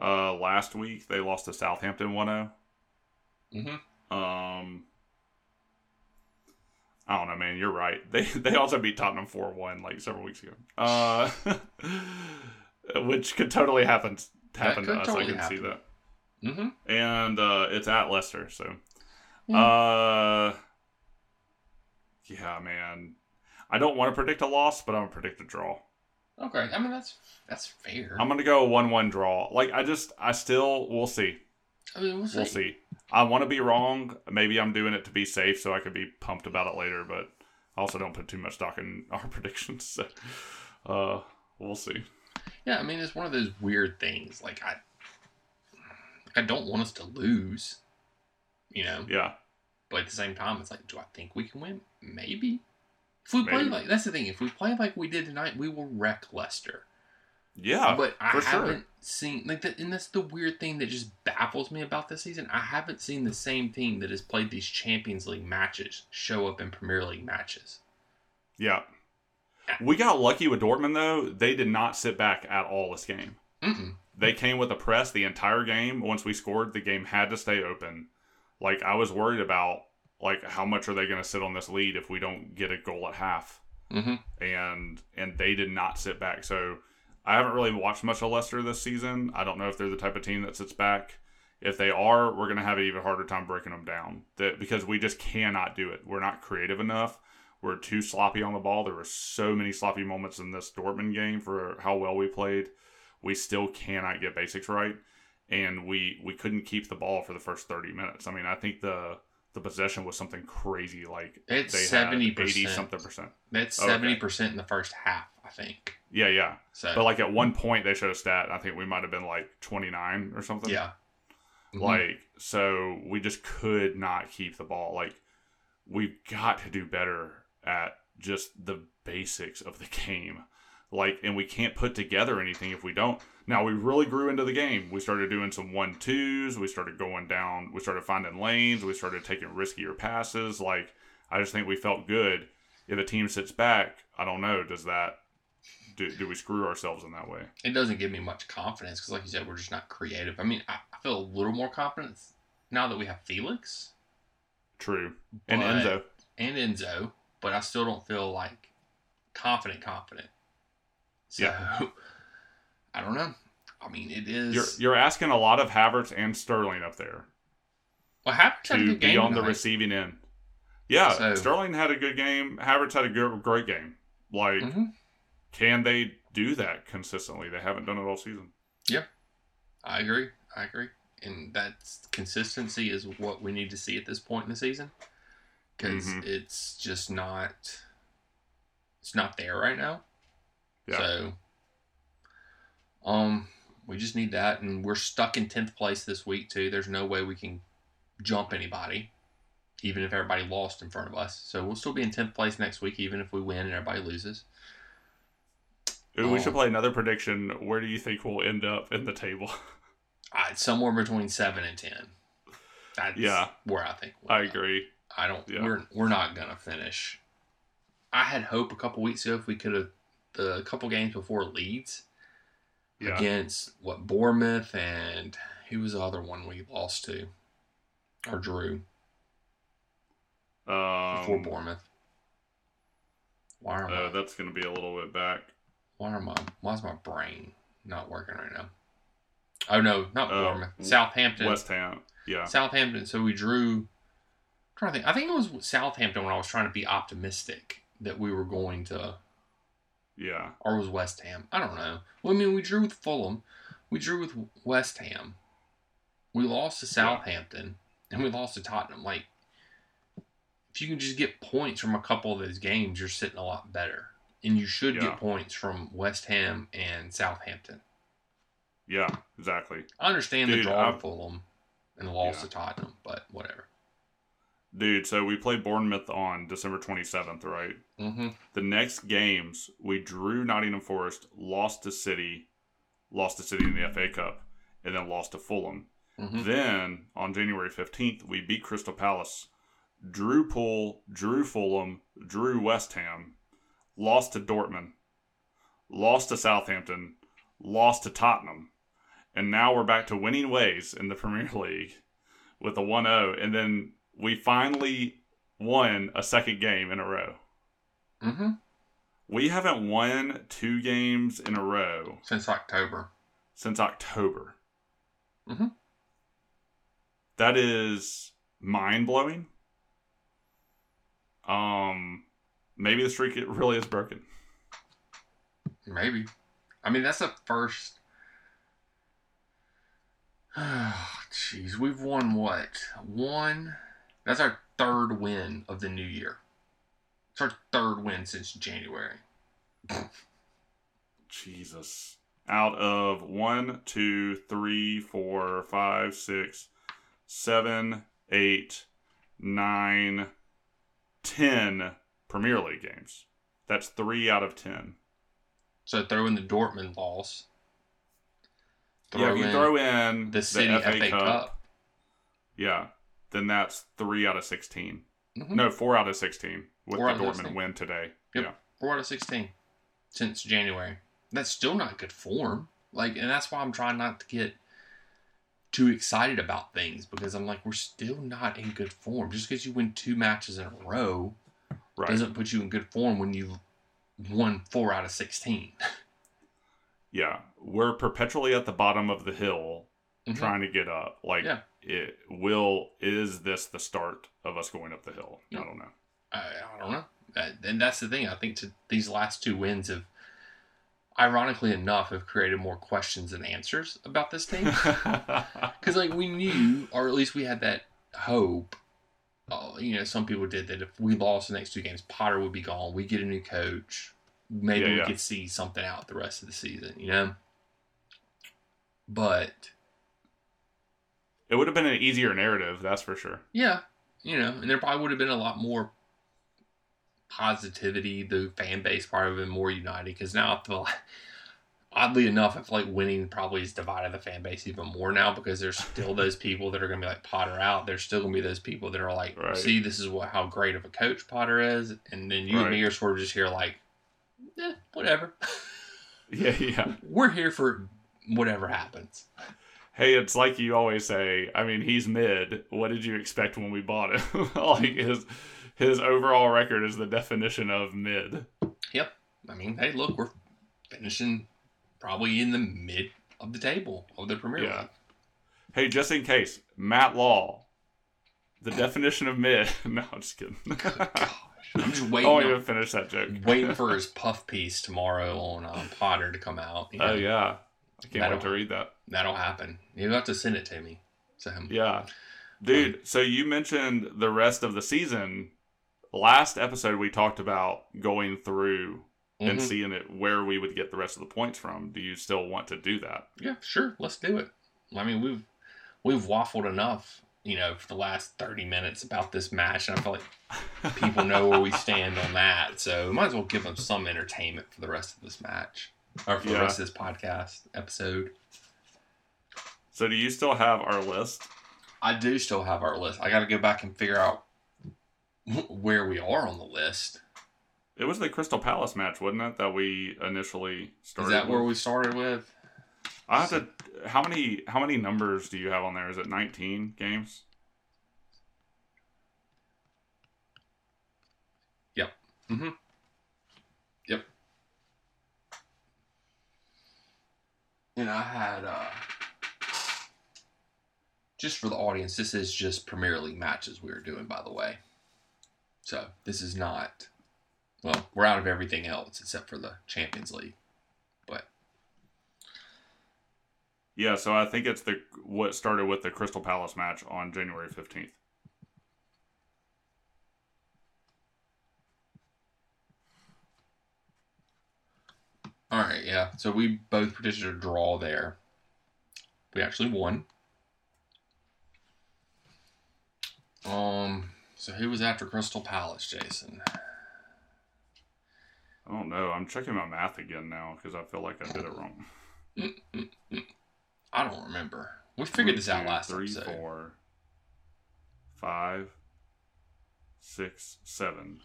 Uh, last week they lost to Southampton 1-0. Mm-hmm. Um, I don't know, man. You're right. *laughs* They they also beat Tottenham four one like several weeks ago. Uh, *laughs* which could totally happen happen to us. totally I can see that. Mm-hmm. And uh, it's at Leicester, so Uh, yeah, man. I don't want to predict a loss, but I'm gonna predict a draw. Okay, I mean that's that's fair. I'm gonna go one-one draw. Like I just, I still, we'll see. I mean, we'll see. We'll see. I want to be wrong. Maybe I'm doing it to be safe, so I could be pumped about it later. But I also don't put too much stock in *laughs* our predictions. So, uh, we'll see. Yeah, I mean it's one of those weird things. Like I, I don't want us to lose, you know. Yeah, But at the same time, it's like, do I think we can win? Maybe. If we play Maybe. like that's the thing. If we play like we did tonight, we will wreck Leicester. yeah, but I for sure. haven't seen like that, and that's the weird thing that just baffles me about this season. I haven't seen the same team that has played these Champions League matches show up in Premier League matches. Yeah. We got lucky with Dortmund though. They did not sit back at all this game. Mm-mm. They came with a press the entire game. Once we scored, the game had to stay open. Like I was worried about like how much are they going to sit on this lead if we don't get a goal at half? Mm-hmm. And and they did not sit back. So I haven't really watched much of Leicester this season. I don't know if they're the type of team that sits back. If they are, we're going to have an even harder time breaking them down. That because we just cannot do it. We're not creative enough. We're too sloppy on the ball. There were so many sloppy moments in this Dortmund game for how well we played. We still cannot get basics right, and we we couldn't keep the ball for the first thirty minutes. I mean, I think the the possession was something crazy. Like It's they 70%. eighty something percent. That's Okay. seventy percent in the first half, I think. Yeah, yeah. So, But like at one point they showed a stat. I think we might have been like twenty nine or something. yeah, Mhm. Like so, we just could not keep the ball. Like we've got to do better at just the basics of the *laughs* game. Like, and we can't put together anything if we don't. Now we really grew into the game. We started doing some one twos. We started going down. We started finding lanes. We started taking riskier passes. Like, I just think we felt good. If a team sits back, I don't know. Does that do, do we screw ourselves in that way? it doesn't give me much confidence because, like you said, we're just not creative. I mean, I, I feel a little more confidence now that we have Felix True. And Enzo. and Enzo, but I still don't feel like confident, confident. So, Yeah. I don't know. I mean, it is. You're you're asking a lot of Havertz and Sterling up there well, Havertz had a to good game be on the receiving end. Yeah, So- Sterling had a good game. Havertz had a good, great game. Like, Mhm. can they do that consistently? They haven't done it all season. Yeah, I agree. I agree. And that consistency is what we need to see at this point in the season because Mhm. it's just not. It's not there right now. Yeah. So, um, we just need that, and we're stuck in tenth place this week too. There's no way we can jump anybody, even if everybody lost in front of us. So we'll still be in tenth place next week, even if we win and everybody loses. Ooh, we Oh. should play another prediction. Where do you think we'll end up in the table? *laughs* Uh, somewhere between seven and ten. That's Yeah. where I think. we'll I go. agree. I don't. Yeah. We're we're not gonna finish. I had hope a couple weeks ago if we could have the couple games before Leeds Yeah. against what Bournemouth and who was the other one we lost to or drew before Um, Bournemouth. Why am uh, I? that's going to be a little bit back. Why am I? Why is my brain not working right now? Oh no, not Uh, Bournemouth. Southampton. West Ham. Yeah. Southampton. So we drew. I'm trying to think. I think it was Southampton when I was trying to be optimistic that we were going to, Yeah. or was West Ham. I don't know. Well, I mean, we drew with Fulham, we drew with West Ham, we lost to Southampton, and we lost to Tottenham. Like, if you can just get points from a couple of those games, you're sitting a lot better. And you should Yeah. get points from West Ham and Southampton. Yeah. Exactly. I understand the draw to Fulham and the loss Yeah. to Tottenham, but whatever. Dude, so we played Bournemouth on December 27th, right? Mm-hmm. The next games, we drew Nottingham Forest, lost to City, lost to City in the FA Cup, and then lost to Fulham. Mm-hmm. Then on January 15th, we beat Crystal Palace, drew Pool, drew Fulham, drew West Ham, lost to Dortmund, lost to Southampton, lost to Tottenham, and now we're back to winning ways in the Premier *laughs* League with a 1 0. And then we finally won a second game in a row. Mm-hmm. We haven't won two games in a row Since October. since October. Mhm. That is mind blowing. Um, maybe the streak it really is broken. Maybe. I mean, that's the first. *sighs* Jeez, we've won what? One. That's our third win of the new year. It's our third win since January. Jesus. Out of one, two, three, four, five, six, seven, eight, nine, ten Premier League games. That's three out of ten. So throw in the Dortmund loss. yeah, if you throw in the City FA, Cup. yeah, then that's three out of 16. Mhm. No, four out of 16 with Four the Dortmund 16. win today. Yep. Yeah. Four out of sixteen since January. That's still not good form. Like, and that's why I'm trying not to get too excited about things because I'm like, we're still not in good form. Just because you win two matches in a row Right. doesn't put you in good form when you won four out of sixteen. Yeah. We're perpetually at the bottom of the hill Mhm. trying to get up. Like, Yeah. It will, is this the start of us going up the hill? I don't know. I, I don't know. Uh, and that's the thing. I think to these last two wins have, ironically enough, have created more questions than answers about this team. *laughs* Because like we knew, or at least we had that hope. Uh, you know, some people did that if we lost the next two games, Potter would be gone. We get a new coach. Maybe Yeah, we yeah. could see something out the rest of the season. You know, but it would have been an easier narrative, that's for sure. yeah, you know, and there probably would have been a lot more positivity. The fan base probably would have been more united because now I feel like, oddly enough, I feel like winning probably has divided the fan base even more now because there's still those *laughs* people that are going to be like Potter out. There's still going to be those people that are like, Right. see, this is what how great of a coach Potter is, and then you and me are sort of just here like, eh, whatever. *laughs* Yeah, yeah. We're here for whatever happens. Hey, it's like you always say. I mean, he's mid. What did you expect when we bought him? *laughs* like his his overall record is the definition of mid. Yep. I mean, hey, look, we're finishing probably in the mid of the table of the Premier Yeah. League. Hey, just in case, Matt Law, the definition of mid. *laughs* no, I'm just kidding. I'm just *laughs* I waiting. won't on- even finish that joke. waiting for his puff piece tomorrow on um, Potter to come out. You know, Oh yeah, I can't That'll- wait to read that. That'll happen. You'll have to send it to me. So, Yeah, dude. So you mentioned the rest of the season. Last episode we talked about going through and Mhm. seeing it where we would get the rest of the points from. Do you still want to do that? yeah, sure, let's do it. I mean, we've we've waffled enough, you know, for the last thirty minutes about this match, and I feel like people know where we *laughs* stand on that. So, we might as well give them some entertainment for the rest of this match or for Yeah. this podcast episode. So do you still have our list? I do still have our list. I got to go back and figure out where we are on the list. It was the Crystal Palace match, wasn't it? That we initially Is started. that where with? we started with? I have to. How many? How many numbers do you have on there? Is it nineteen games? Mm-hmm. And I had, uh, just for the audience, this is just Premier League matches we were doing, by the way. So this is not, well, we're out of everything else except for the Champions League. But Yeah. So I think it's the what started with the Crystal Palace match on January fifteenth. All right, yeah. So we both predicted a draw there. We actually won. Um. So who was after Crystal Palace, Jason? I don't know. I'm checking my math again now because I feel like I did it wrong. *laughs* I don't remember. We figured this out last three, episode. four, five, six, seven,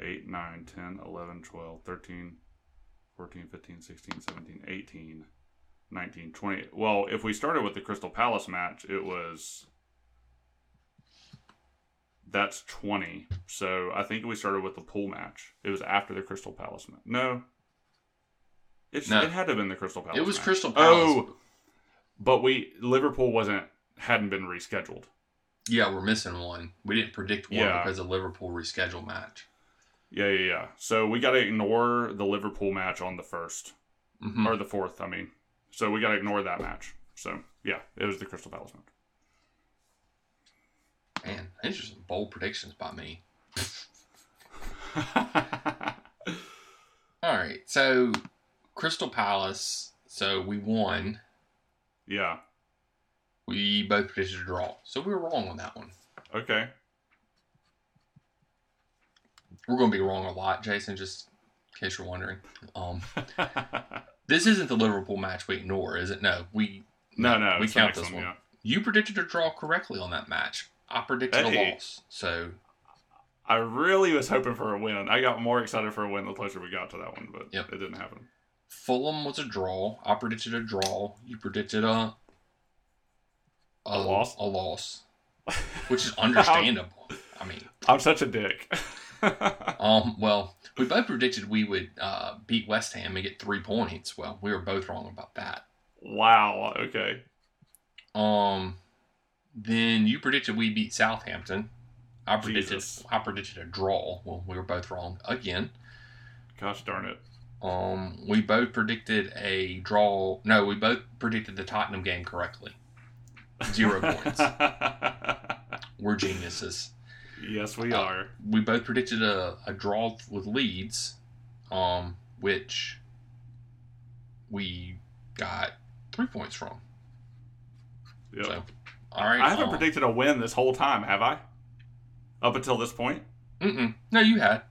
eight, nine, 10, 11, 12, 13, 14, 15, 16, 17, 18, 19, 20. Well, if we started with the Crystal Palace match, it was. That's 20. So I think we started with the pool match. It was after the Crystal Palace match. No. It, No. it had to have been the Crystal Palace It was match. Crystal Palace. Oh, but we Liverpool wasn't hadn't been rescheduled. Yeah, we're missing one. We didn't predict one Yeah. because of Liverpool rescheduled match. Yeah, yeah, yeah. So we got to ignore the Liverpool match on the 1st hmm or the fourth. I mean, so we got to ignore that match. So yeah, it was the Crystal Palace match. Man, interesting. Bold predictions by me. *laughs* All right, so Crystal Palace. So we won. yeah. We both predicted a draw, so we were wrong on that one. Okay. We're going to be wrong a lot, Jason. Just in case you're wondering. Um, *laughs* this isn't the Liverpool match we ignore, is it? No, we no, no. we count this one. Yeah. You predicted a draw correctly on that match. I predicted a loss. So I really was hoping for a win. I got more excited for a win the closer we got to that one, but Yep. it didn't happen. Fulham was a draw. I predicted a draw. You predicted a A loss? A loss, *laughs* which is understandable. I mean, I'm such a dick. *laughs* *laughs* um, well, we both predicted we would uh, beat West Ham and get three points. Well, we were both wrong about that. wow. Okay. Um, then you predicted we beat Southampton. I predicted Jesus. I predicted a draw. Well, we were both wrong again. Gosh darn it. Um, we both predicted a draw. No, we both predicted the Tottenham game correctly. Zero *laughs* points. We're geniuses. Yes, we Uh, are. We both predicted a, a draw with Leeds, um, which we got three points from. Yep. So, all right. I haven't um, predicted a win this whole time, have I? Up until this point? Mm-mm. No, you had.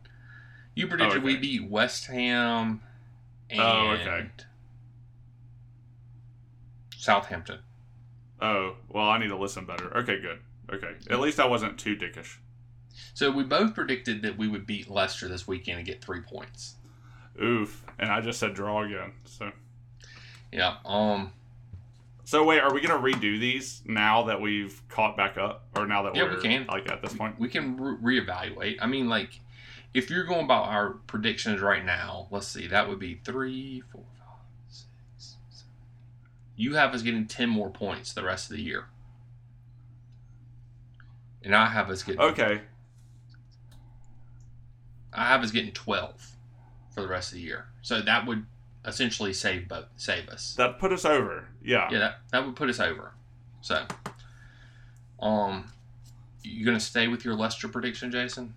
You predicted we okay. beat West Ham and Oh, okay. Southampton. Oh, well, I need to listen better. Okay, good. Okay. At least I wasn't too dickish. So we both predicted that we would beat Leicester this weekend and get three points. Oof. And I just said draw again. So Yeah. Um. So wait, are we gonna redo these now that we've caught back up? Or now that Yeah, we we're can. like at this point? We can re- reevaluate. I mean, like, if you're going about our predictions right now, let's see, that would be three, four, five, six, seven. You have us getting ten more points the rest of the year, and I have us getting. Okay. I have us getting twelve for the rest of the year. So that would essentially save both save us. That put us over. Yeah. yeah, that, that would put us over. So, um, you gonna stay with your Leicester prediction, Jason?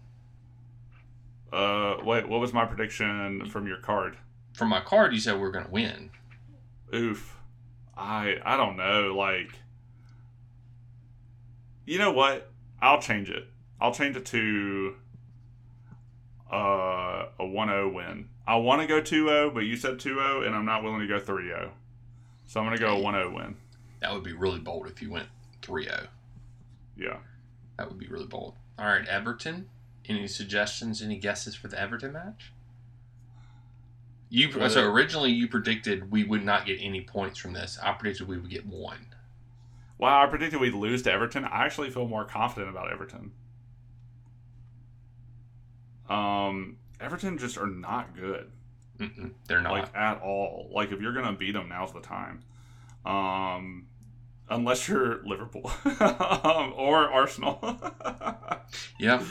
Uh wait, what was my prediction from your card? From my card, you said we are gonna win. Oof. I I don't know, like You know what? I'll change it. I'll change it to uh, a 1-0 win. I want to go 2-0, but you said 2-0 and I'm not willing to go 3-0. So I'm going to go a 1-0 win. That would be really bold if you went 3-0. Yeah. That would be really bold. All right, Everton. Any suggestions? Any guesses for the Everton match? You Uh, so originally you predicted we would not get any points from this. I predicted we would get one. Wow, I predicted we'd lose to Everton. I actually feel more confident about Everton. Um, Everton just are not good, Mm-mm, they're not. like at all. Like if you're gonna beat them, now's the time. Um, unless you're *laughs* Liverpool um, or Arsenal. *laughs* yeah,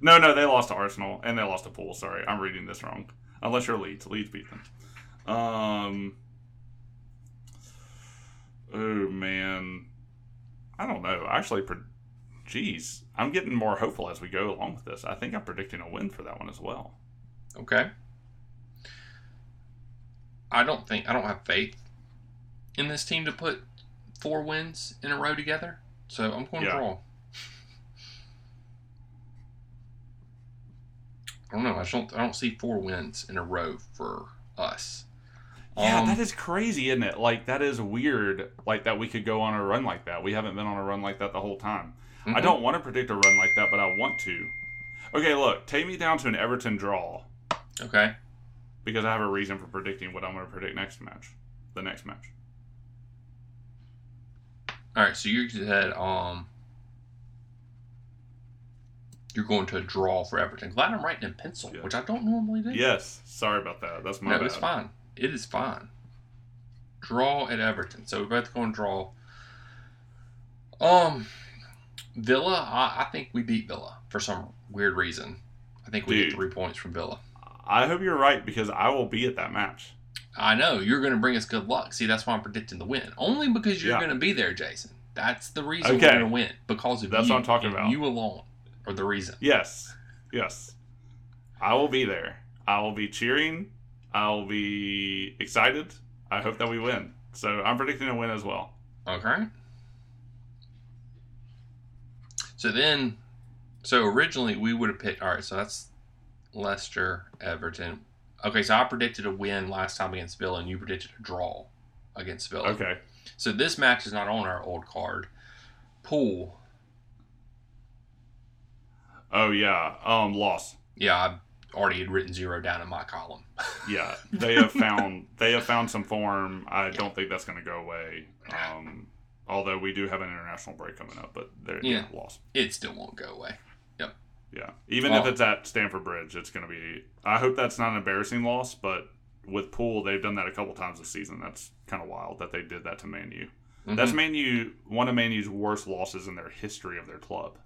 no, no, they lost to Arsenal and they lost to Pool. Sorry, I'm reading this wrong. Unless you're Leeds, Leeds beat them. Um. Oh man, I don't know. Actually, pre- geez, I'm getting more hopeful as we go along with this. I think I'm predicting a win for that one as well. okay. I don't think I don't have faith in this team to put four wins in a row together. So I'm going to Yeah. draw. I don't know. I don't. I don't see four wins in a row for us. Yeah, Um, that is crazy, isn't it? Like that is weird. Like that we could go on a run like that. We haven't been on a run like that the whole time. I mhm. don't want to predict a run like that, but I want to. Okay, look, take me down to an Everton draw Okay. because I have a reason for predicting what I'm going to predict next match, the next match. All right. So you said um. You're going to draw for Everton. Glad I'm writing in pencil, Yeah. which I don't normally do. Yes, sorry about that. That's my no, bad. it's fine. It is fine. Draw at Everton. So we're both going to draw. Um, Villa, I, I think we beat Villa for some weird reason. I think we get three points from Villa. I hope you're right because I will be at that match. I know you're going to bring us good luck. See, that's why I'm predicting the win. Only because you're Yeah. going to be there, Jason. That's the reason Okay. we're going to win because of That's you. what I'm talking about. You alone are the reason. Yes, yes, I will be there. I will be cheering. I will be excited. I hope that we win. So I'm predicting a win as well. Okay. So then, so originally we would have picked. All right, so that's Leicester, Everton. Okay, so I predicted a win last time against Villa, and you predicted a draw against Villa. Okay. So this match is not on our old card. Pool. Oh yeah. Um, loss. Yeah, I already had written zero down in my column. *laughs* Yeah, they have found they have found some form. I don't think that's going to go away. Um, although we do have an international break coming up, but they're Yeah. yeah. loss. It still won't go away. Yep. Yeah, even Oh. if it's at Stamford Bridge, it's going to be. I hope that's not an embarrassing loss, but with Pool, they've done that a couple times this season. That's kind of wild that they did that to Man U. Mhm. That's Man U, one of Man U's worst losses in their history of their club.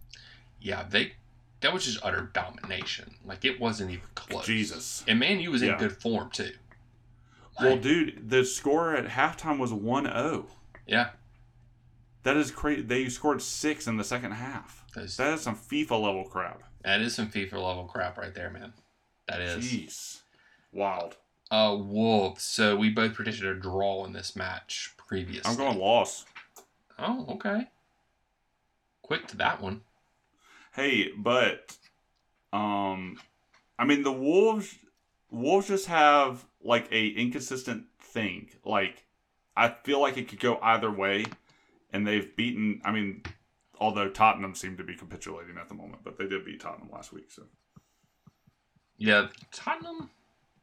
yeah, they that was just utter domination. Like it wasn't even close. Jesus. And Man U was in Yeah. good form too. Well, dude, the score at halftime was 1-0. yeah, That is crazy. They scored six in the second half. those, That is some FIFA level crap. that is some FIFA level crap right there, man. That is. Jeez, wild. Uh, Wolves. So we both predicted a draw in this match previously. I'm going loss. Oh, okay. Quick to that one. Hey, but um, I mean the Wolves. Wolves just have like a inconsistent thing. Like I feel like it could go either way, and they've beaten. I mean, although Tottenham seem to be capitulating at the moment, but they did beat Tottenham last week. So Yeah, Tottenham.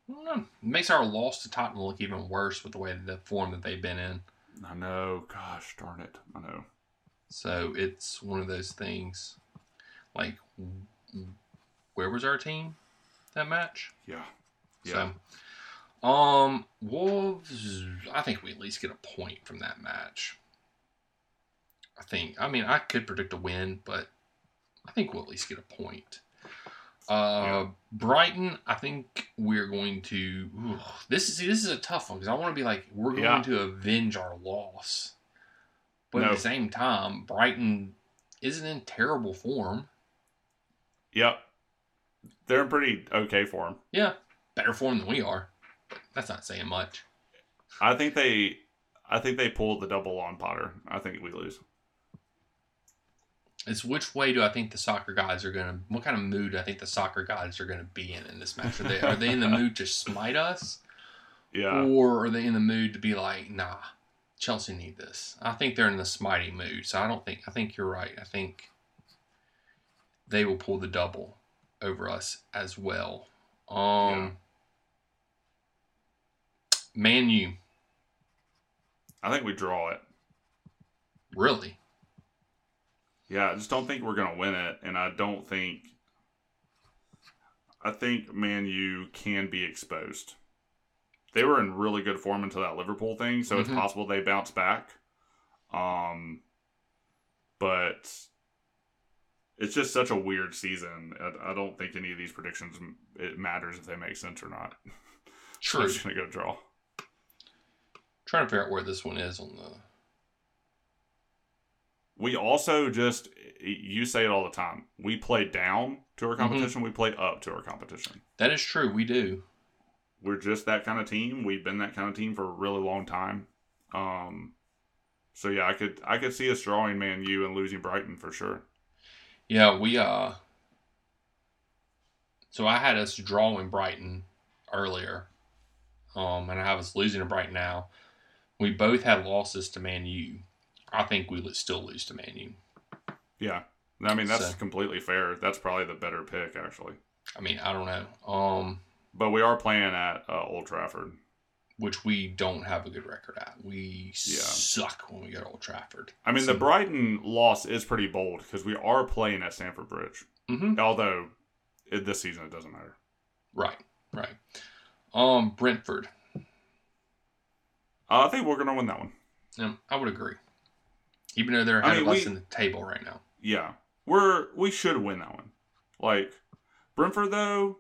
I don't know. Makes our loss to Tottenham look even worse with the way the form that they've been in. I know. Gosh darn it. I know. So it's one of those things. Like, where was our team that match? Yeah. Yeah. So, um, Wolves. I think we at least get a point from that match. I think. I mean, I could predict a win, but I think we'll at least get a point. Uh, Yeah. Brighton. I think we're going to. ooh, this is this is a tough one because I want to be like we're going Yeah. to avenge our loss, but at the same time, Brighton isn't in terrible form. Yep. They're in pretty okay form. Yeah, better form than we are. That's not saying much. I think they. I think they pulled the double on Potter. I think we lose. It's which way do I think the soccer guys are gonna? What kind of mood do I think the soccer guys are gonna be in in this match? Are they are they in the mood to smite us, Yeah. or are they in the mood to be like, nah, Chelsea need this? I think they're in the smiting mood. So I don't think I think you're right. I think they will pull the double over us as well. Um, Man U, I think we draw it. really? Yeah, I just don't think we're gonna win it, and I don't think. I think Man U can be exposed. They were in really good form until that Liverpool thing, so Mhm. it's possible they bounce back. Um, but it's just such a weird season. I, I don't think any of these predictions it matters if they make sense or not. *laughs* True. I'm just gonna go draw. Trying to figure out where this one is on the. We also just you say it all the time. We play down to our competition. We play up to our competition. That is true. We do. We're just that kind of team. We've been that kind of team for a really long time. Um, so yeah, I could I could see us drawing Man U and losing Brighton for sure. Yeah, we uh so I had us drawing Brighton earlier. Um and I have us losing to Brighton now. We both had losses to Man U. I think we would still lose to Man U. Yeah, I mean that's So- completely fair. That's probably the better pick actually. I mean, I don't know. Um But we are playing at uh, Old Trafford. which we don't have a good record at. We Yeah. suck when we go to Old Trafford. I mean, So- the Brighton loss is pretty bold because we are playing at Stamford Bridge. Mhm. Although it, this season it doesn't matter. Right, right. Um Brentford. Uh, I think we're gonna win that one. Um, I would agree. Even though they're I ahead mean, of us we- in the table right now. yeah, we're we should win that one. Like Brentford though,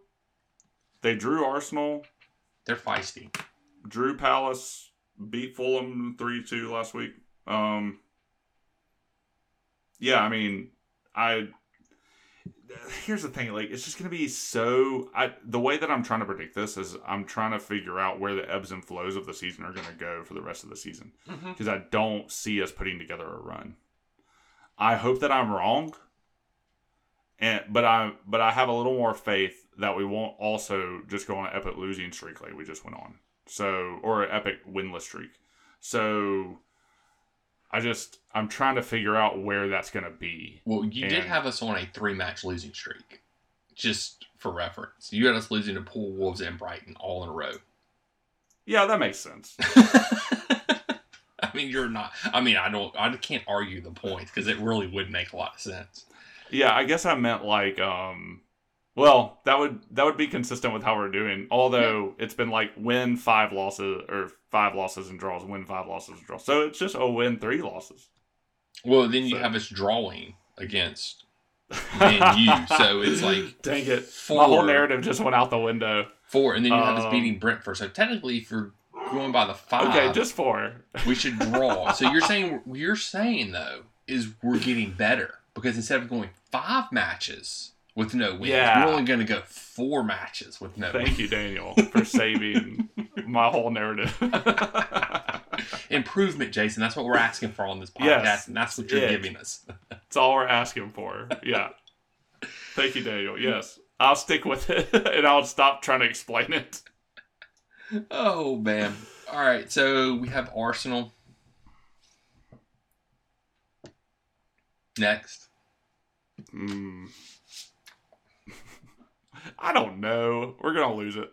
they drew Arsenal, They're feisty. drew Palace, beat Fulham three two last week. Um, yeah, I mean, I. Here's the thing, like it's just gonna be so. I the way that I'm trying to predict this is I'm trying to figure out where the ebbs and flows of the season are gonna go for the rest of the season Mm-hmm. because I don't see us putting together a run. I hope that I'm wrong, and but I but I have a little more faith that we won't also just go on an epic losing streak like we just went on. So or an epic winless streak. So I just I'm trying to figure out where that's gonna be. Well, you did have us on a three match losing streak, just for reference. You had us losing to Pool Wolves and Brighton all in a row. Yeah, that makes sense. *laughs* I mean, you're not. I mean, I don't. I can't argue the point because it really would make a lot of sense. Yeah, I guess I meant like um well, that would that would be consistent with how we're doing. Although it's been like win five losses or five losses and draws, win five losses and draws. So it's just a win three losses. Well, then you So- have us drawing against *laughs* Man U, so it's like dang it. four, My whole narrative just went out the window. four, and then you have us Um, beating Brentford. So technically, if you're going by the five, Okay, just four. *laughs* we should draw. so you're saying you're saying though is we're getting better because instead of going five matches with no wins, Yeah. we're only going to go four matches with no wins. Thank you, Daniel, for *laughs* saving my whole narrative. *laughs* Improvement, Jason. That's what we're asking for on this podcast, Yes. and that's what you're Yeah. giving us. *laughs* it's all we're asking for. Yeah. Thank you, Daniel. Yes. I'll stick with it and I'll stop trying to explain it. Oh man! All right, so we have Arsenal next. Mm. *laughs* I don't know. We're gonna lose it.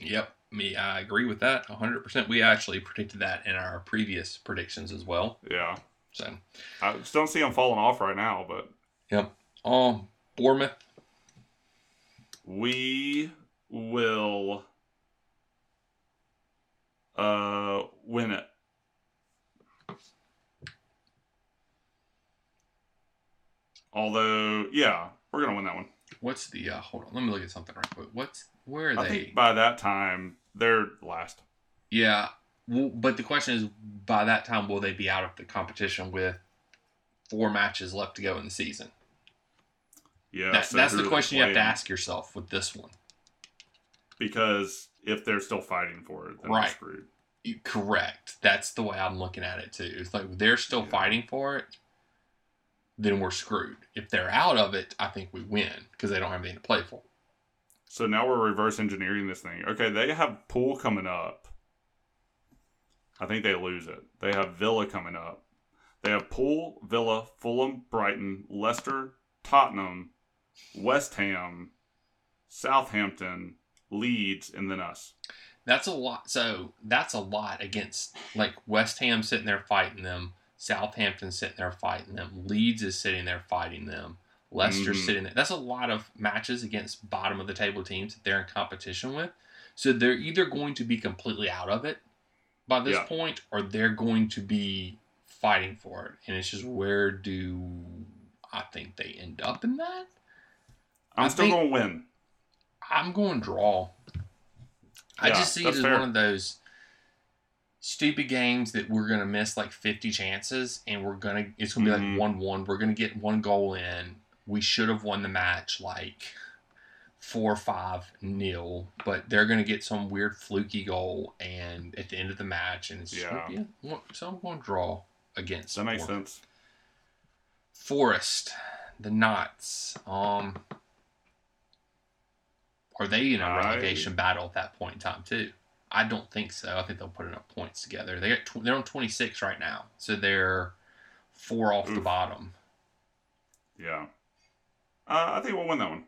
Yep, me. I agree with that 100. percent We actually predicted that in our previous predictions as well. Yeah. So, I just don't see them falling off right now, but yep. Um, Bournemouth. we will uh win it. Although, yeah, we're gonna win that one. What's the? Uh, hold on, let me look at something right quick. What's where are I they? think by that time they're last. Yeah, well, but the question is, by that time, will they be out of the competition with four matches left to go in the season? Yeah, That- so that's the question you have to ask yourself with this one. Because if they're still fighting for it, then Right. screwed. Correct. That's the way I'm looking at it too. It's like they're still Yeah. fighting for it, then we're screwed. If they're out of it, I think we win because they don't have anything to play for. So now we're reverse engineering this thing. Okay, they have Pool coming up. I think they lose it. They have Villa coming up. They have Pool, Villa, Fulham, Brighton, Leicester, Tottenham, West Ham, Southampton, Leeds, and then us. That's a lot. So that's a lot against like West Ham sitting there fighting them, Southampton sitting there fighting them, Leeds is sitting there fighting them, Leicester's Mhm. sitting there. That's a lot of matches against bottom of the table teams that they're in competition with. So they're either going to be completely out of it by this Yeah. point, or they're going to be fighting for it. And it's just where do I think they end up in that? I'm I still going to win. I'm going draw. I just see it as fair. one of those stupid games that we're gonna miss like 50 chances, and we're gonna it's gonna be Mhm. like one one. We're gonna get one goal in. We should have won the match like four five nil, but they're gonna get some weird fluky goal, and at the end of the match, and it's just Yeah. yeah. well, So I'm going to draw against. That makes sense. Forest, the Knots. Um, are they in a I- relegation battle at that point in time too? I don't think so. I think they'll put enough points together. They got tw- they're on twenty six right now, so they're four off the bottom. Yeah. Uh, I think we'll win that one.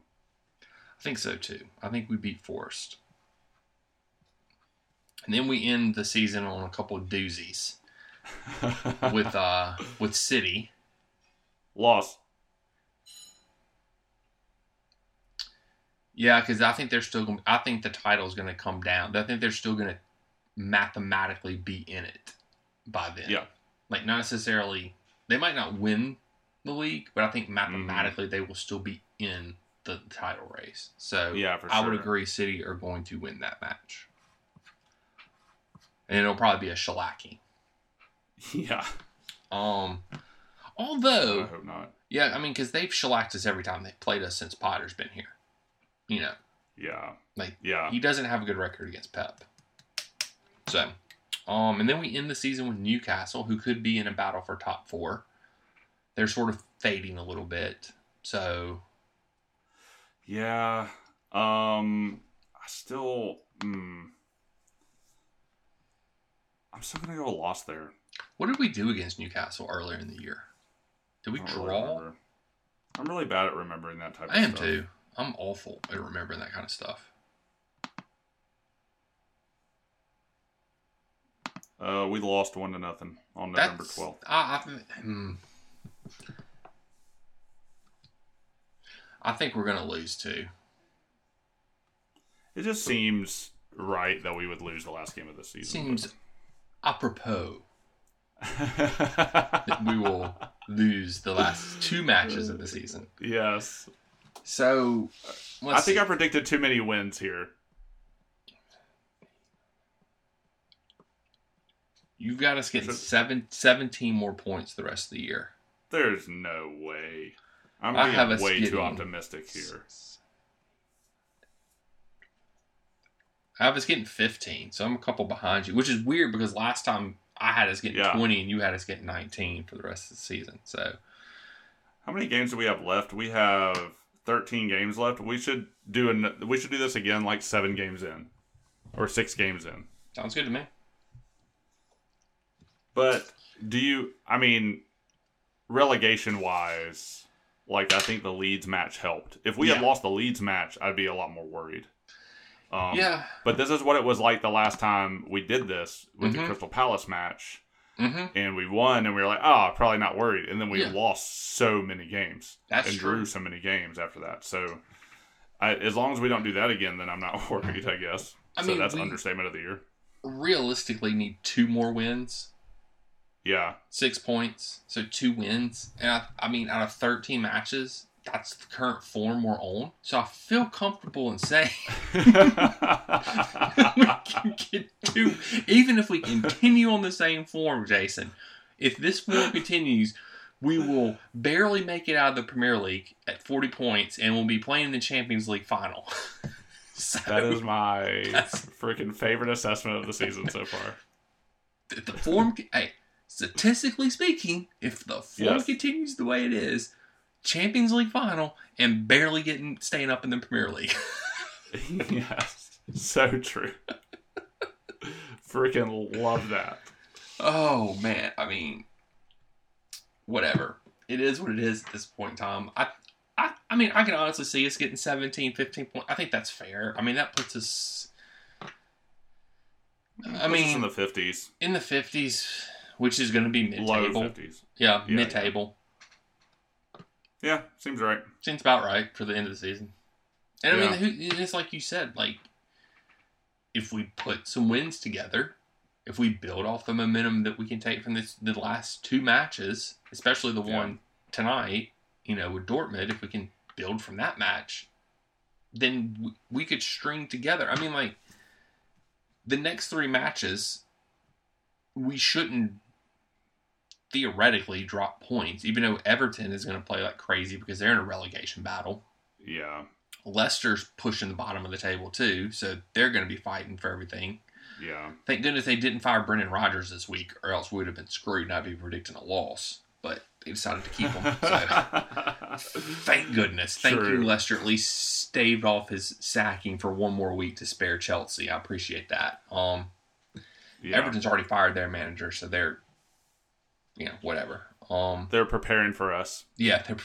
I think so too. I think we beat Forest, and then we end the season on a couple of doozies *laughs* with uh with City. Loss. Yeah, because I think they're still Gonna, I think the title is going to come down. I think they're still going to mathematically be in it by then. Yeah. like not necessarily. They might not win the league, but I think mathematically they will still be in the title race. So Yeah, I would agree City are going to win that match. And it'll probably be a shellacking. Yeah. Um, Although I hope not. yeah, I mean, because they've shellacked us every time they've played us since Potter's been here. You know, Yeah. Like, Yeah. he doesn't have a good record against Pep. So, um, and then we end the season with Newcastle, who could be in a battle for top four. They're sort of fading a little bit. So, Yeah. Um I still mm, I'm still gonna go lost there. what did we do against Newcastle earlier in the year? Did we don't really draw? I'm really bad at remembering that type I of am stuff. too. I'm awful at remembering that kind of stuff. Uh we lost one to nothing on November twelfth. I, I, hmm. I think we're gonna lose too. It just seems right that we would lose the last game of the season. Seems apropos *laughs* that we will lose the last two matches of the season. yes. So, uh, let's I think see. I predicted too many wins here. you've got us getting seven, 17 more points the rest of the year. There's no way. I'm I being have us way too optimistic here. I was getting 15, so I'm a couple behind you, which is weird because last time I had us getting Yeah. 20 and you had us getting 19 for the rest of the season. So, How many games do we have left? We have 13 games left. We should do an, we should do this again like 7 games in or 6 games in. sounds good to me. But do you I mean relegation wise like I think the Leeds match helped. If we had lost the Leeds match, I'd be a lot more worried. Um, yeah. But this is what it was like the last time we did this with the Mhm. Crystal Palace match. Hmm and we won, and we were like, oh, probably not worried. And then we Yeah. lost so many games That's and true. drew so many games after that. So, I, as long as we don't do that again, then I'm not *laughs* worried. I guess. I so mean, that's understatement of the year. Realistically, need two more wins, Yeah, six points, so two wins. And I, I mean, out of 13 matches, that's the current form we're on. So I feel comfortable in saying *laughs* we *laughs* can get two, even if we continue on the same form, Jason. If this form continues, we will barely make it out of the Premier League at 40 points, and we'll be playing in the Champions League final. *laughs* so that is my freaking favorite assessment of the season so far. if the form, hey, statistically speaking, if the form Yes. continues the way it is, Champions League final, and barely getting staying up in the Premier League. *laughs* yes, so true. freaking love that. Oh man, I mean, whatever. It is what it is at this point in time. I, I, I mean, I can honestly see us getting 17, 15 points. I think that's fair. I mean, that puts us. I mean, in the fifties, in the fifties, which is going to be mid-table. fifties. Yeah, Yeah, mid-table. Yeah, seems right. Seems about right for the end of the season. And I mean, it's like you said, like if we put some wins together, if we build off the momentum that we can take from this the last two matches, especially the Yeah. one tonight, you know, with Dortmund, if we can build from that match, then we, we could string together. I mean, like the next three matches, we shouldn't theoretically drop points, even though Everton is going to play like crazy because they're in a relegation battle. Yeah, Leicester's pushing the bottom of the table too, so they're going to be fighting for everything. yeah. Thank goodness they didn't fire Brendan Rodgers this week, or else we would have been screwed and I'd be predicting a loss. But they decided to keep him. So *laughs* thank goodness. Thank True. you, Leicester. At least staved off his sacking for one more week to spare Chelsea. I appreciate that. Um, yeah. Everton's already fired their manager, so they're, you know, whatever. Um, They're preparing for us. Yeah, they're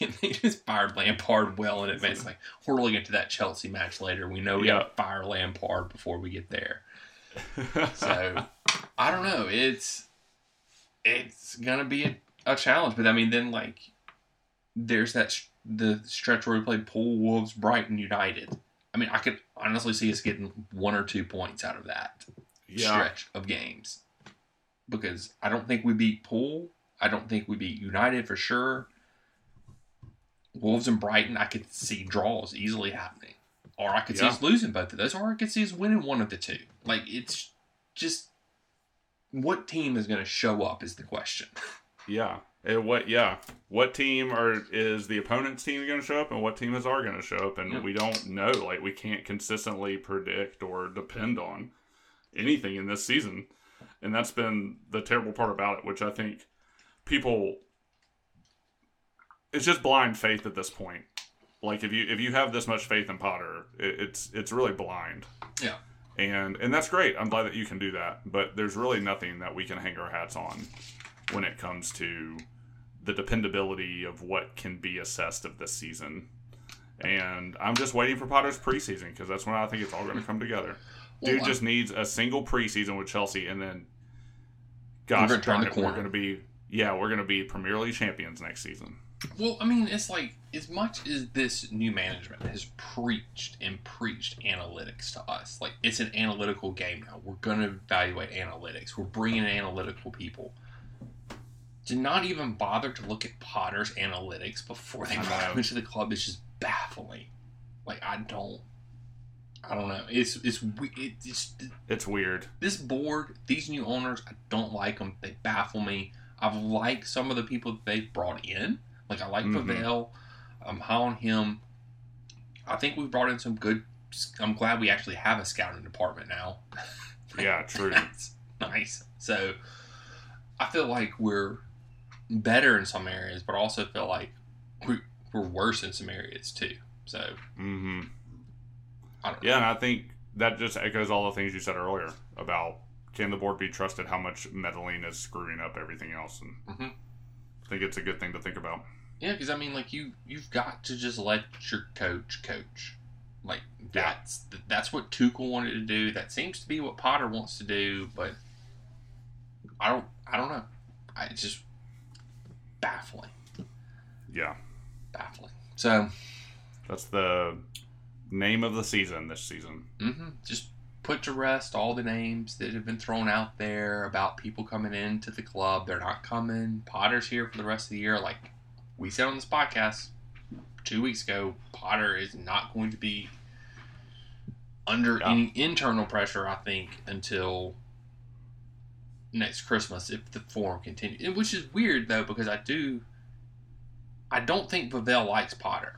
*laughs* they just fired Lampard well in advance. Like we're looking into that Chelsea match later. We know we Yeah. got to fire Lampard before we get there. *laughs* So I don't know. It's it's gonna be a, a challenge, but I mean, then like there's that sh- the stretch where we played Pool Wolves, Brighton United. I mean, I could honestly see us getting one or two points out of that yeah, stretch of games because I don't think we beat Pool. I don't think we beat United for sure. Wolves and Brighton, I could see draws easily happening. Or I could see us losing both of those, or I could see us winning one of the two. Like, it's just what team is going to show up is the question. *laughs* Yeah. And what? Yeah. What team are is the opponent's team going to show up, and what team is our going to show up? And Yeah. we don't know. Like we can't consistently predict or depend on anything in this season, and that's been the terrible part about it. Which I think people, it's just blind faith at this point. Like if you if you have this much faith in Potter, it, it's it's really blind. Yeah. And and that's great. I'm glad that you can do that. But there's really nothing that we can hang our hats on when it comes to the dependability of what can be assessed of this season. And I'm just waiting for Potter's preseason because that's when I think it's all going to come together. *laughs* Dude Well, just needs a single preseason with Chelsea, and then, gosh, gonna the it, we're going to be yeah, we're going to be Premier League champions next season. Well, I mean, it's like as much as this new management has preached and preached analytics to us, like it's an analytical game now. We're going to evaluate analytics. We're bringing in analytical people. To not even bother to look at Potter's analytics before they I brought know. him *laughs* into the club is just baffling. Like I don't, I don't know. It's it's it's It's weird. this board, these new owners, I don't like them. They baffle me. I've liked some of the people that they've brought in. Like I like Mhm. Vivell. I'm high on him. I think we've brought in some good. I'm glad we actually have a scouting department now. Yeah, *laughs* true. That's nice. So I feel like we're better in some areas, but I also feel like we, we're worse in some areas too. So hmm I don't know. Yeah, and I think that just echoes all the things you said earlier about can the board be trusted? How much meddling is screwing up everything else? And Mhm. I think it's a good thing to think about. Yeah, because I mean, like you, you've got to just let your coach coach. Like Yeah. that's that's what Tuchel wanted to do. That seems to be what Potter wants to do, but I don't, I don't know. I, it's just baffling, Yeah, baffling. So, that's the name of the season this season. hmm just put to rest all the names that have been thrown out there about people coming into the club. They're not coming. Potter's here for the rest of the year. Like we said on this podcast two weeks ago, Potter is not going to be under Yeah. any internal pressure, I think, until next Christmas if the form continues. Which is weird though, because I do I don't think Vivell likes Potter.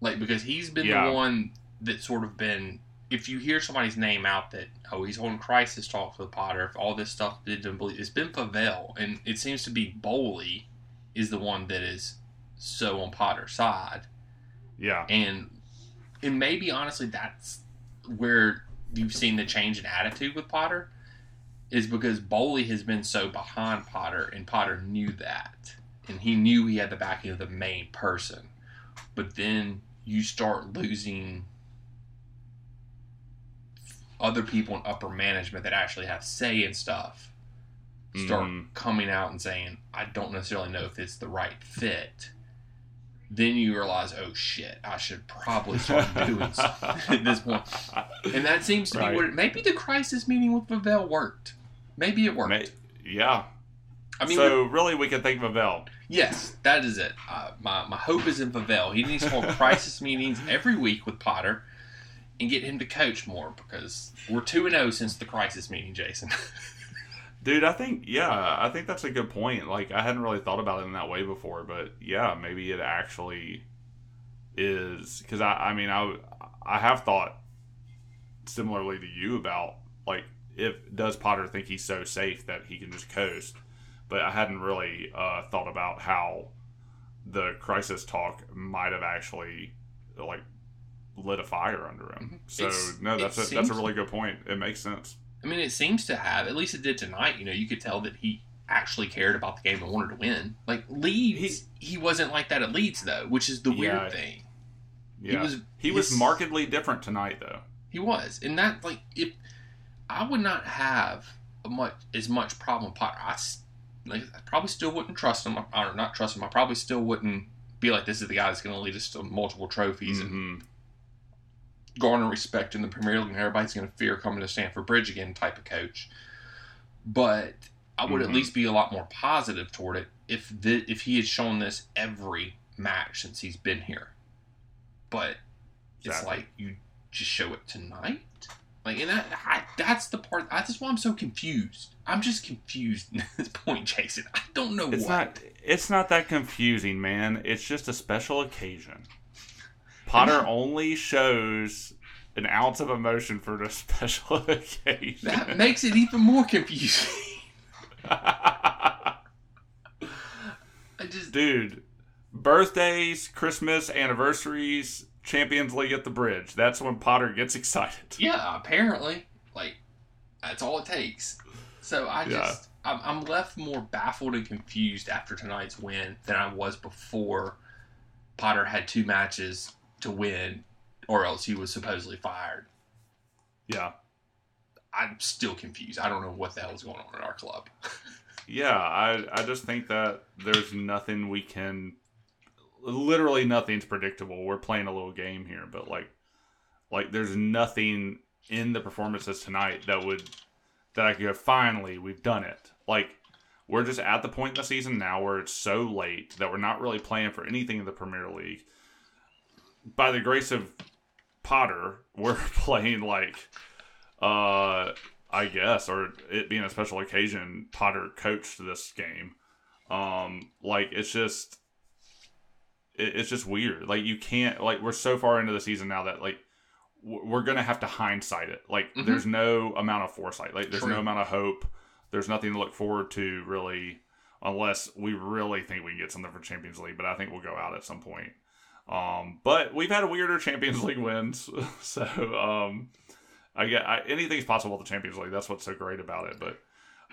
Like because he's been Yeah. the one that sort of been if you hear somebody's name out that oh he's holding crisis talks with Potter, if all this stuff didn't believe it's been Vivell, and it seems to be Boehly is the one that is so on Potter's side, Yeah, and and maybe honestly that's where you've seen the change in attitude with Potter is because Boehly has been so behind Potter, and Potter knew that, and he knew he had the backing of the main person, but then you start losing other people in upper management that actually have say in stuff start Mhm. coming out and saying, I don't necessarily know if it's the right fit, then you realize, oh shit, I should probably start *laughs* doing something *laughs* at this point. And that seems to Right. be what it, maybe the crisis meeting with Vivell worked. Maybe it worked. May- yeah. I mean, so really, we can thank Vivell. Yes, that is it. Uh, my, my hope is in Vivell. He needs to hold *laughs* crisis meetings every week with Potter and get him to coach more because we're 2 and 0 since the crisis meeting, Jason. *laughs* Dude, I think yeah, I think that's a good point. Like I hadn't really thought about it in that way before, but yeah, maybe it actually is because I I mean I I have thought similarly to you about like if does Potter think he's so safe that he can just coast, but I hadn't really uh, thought about how the crisis talk might have actually like lit a fire under him. So It's- no, that's a, that's a really good point. It makes sense. I mean, it seems to have. At least it did tonight. You know, you could tell that he actually cared about the game and wanted to win. Like Leeds, he, wasn't like that at Leeds though, which is the Yeah. weird thing. Yeah. He was He was his- markedly different tonight, though. He was, and that like if I would not have a much as much problem with Potter, I like I probably still wouldn't trust him or not trust him. I probably still wouldn't be like this is the guy that's going to lead us to multiple trophies and Mhm. garner respect in the Premier League, and everybody's going to fear coming to Stamford Bridge again type of coach. But I would Mhm. at least be a lot more positive toward it if the, if he had shown this every match since he's been here. But it's like you just show it tonight. Like, and that, I, that's the part. That's why I'm so confused. I'm just confused at this point, Jason. I don't know It's what. not. It's not that confusing, man. It's just a special occasion. Potter only shows an ounce of emotion for the *laughs* special occasion. that makes it even more confusing. *laughs* I just Dude, birthdays, Christmas, anniversaries, Champions League at the bridge. That's when Potter gets excited. yeah. Apparently, like that's all it takes. So I Yeah. just I'm, I'm left more baffled and confused after tonight's win than I was before. Potter had two matches to win, or else he was supposedly fired. Yeah. I'm still confused. I don't know what the hell is going on in our club. *laughs* Yeah, I I just think that there's nothing we can literally nothing's predictable. We're playing a little game here, but like like there's nothing in the performances tonight that would that I could go, finally, we've done it. Like we're just at the point in the season now where it's so late that we're not really playing for anything in the Premier League. By the grace of Potter, *laughs* we're *laughs* playing like uh I guess, or it being a special occasion, Potter coached this game. Um, like it's just, it's just weird. Like you can't, like we're so far into the season now that like we're gonna have to hindsight it. Like Mhm. there's no amount of foresight. Like there's True. no amount of hope. There's nothing to look forward to really, unless we really think we can get something for Champions League. But I think we'll go out at some point. Um, but we've had weirder *laughs* Champions League wins, *laughs* so um, I get I, anything's possible with the Champions League. That's what's so great about it. But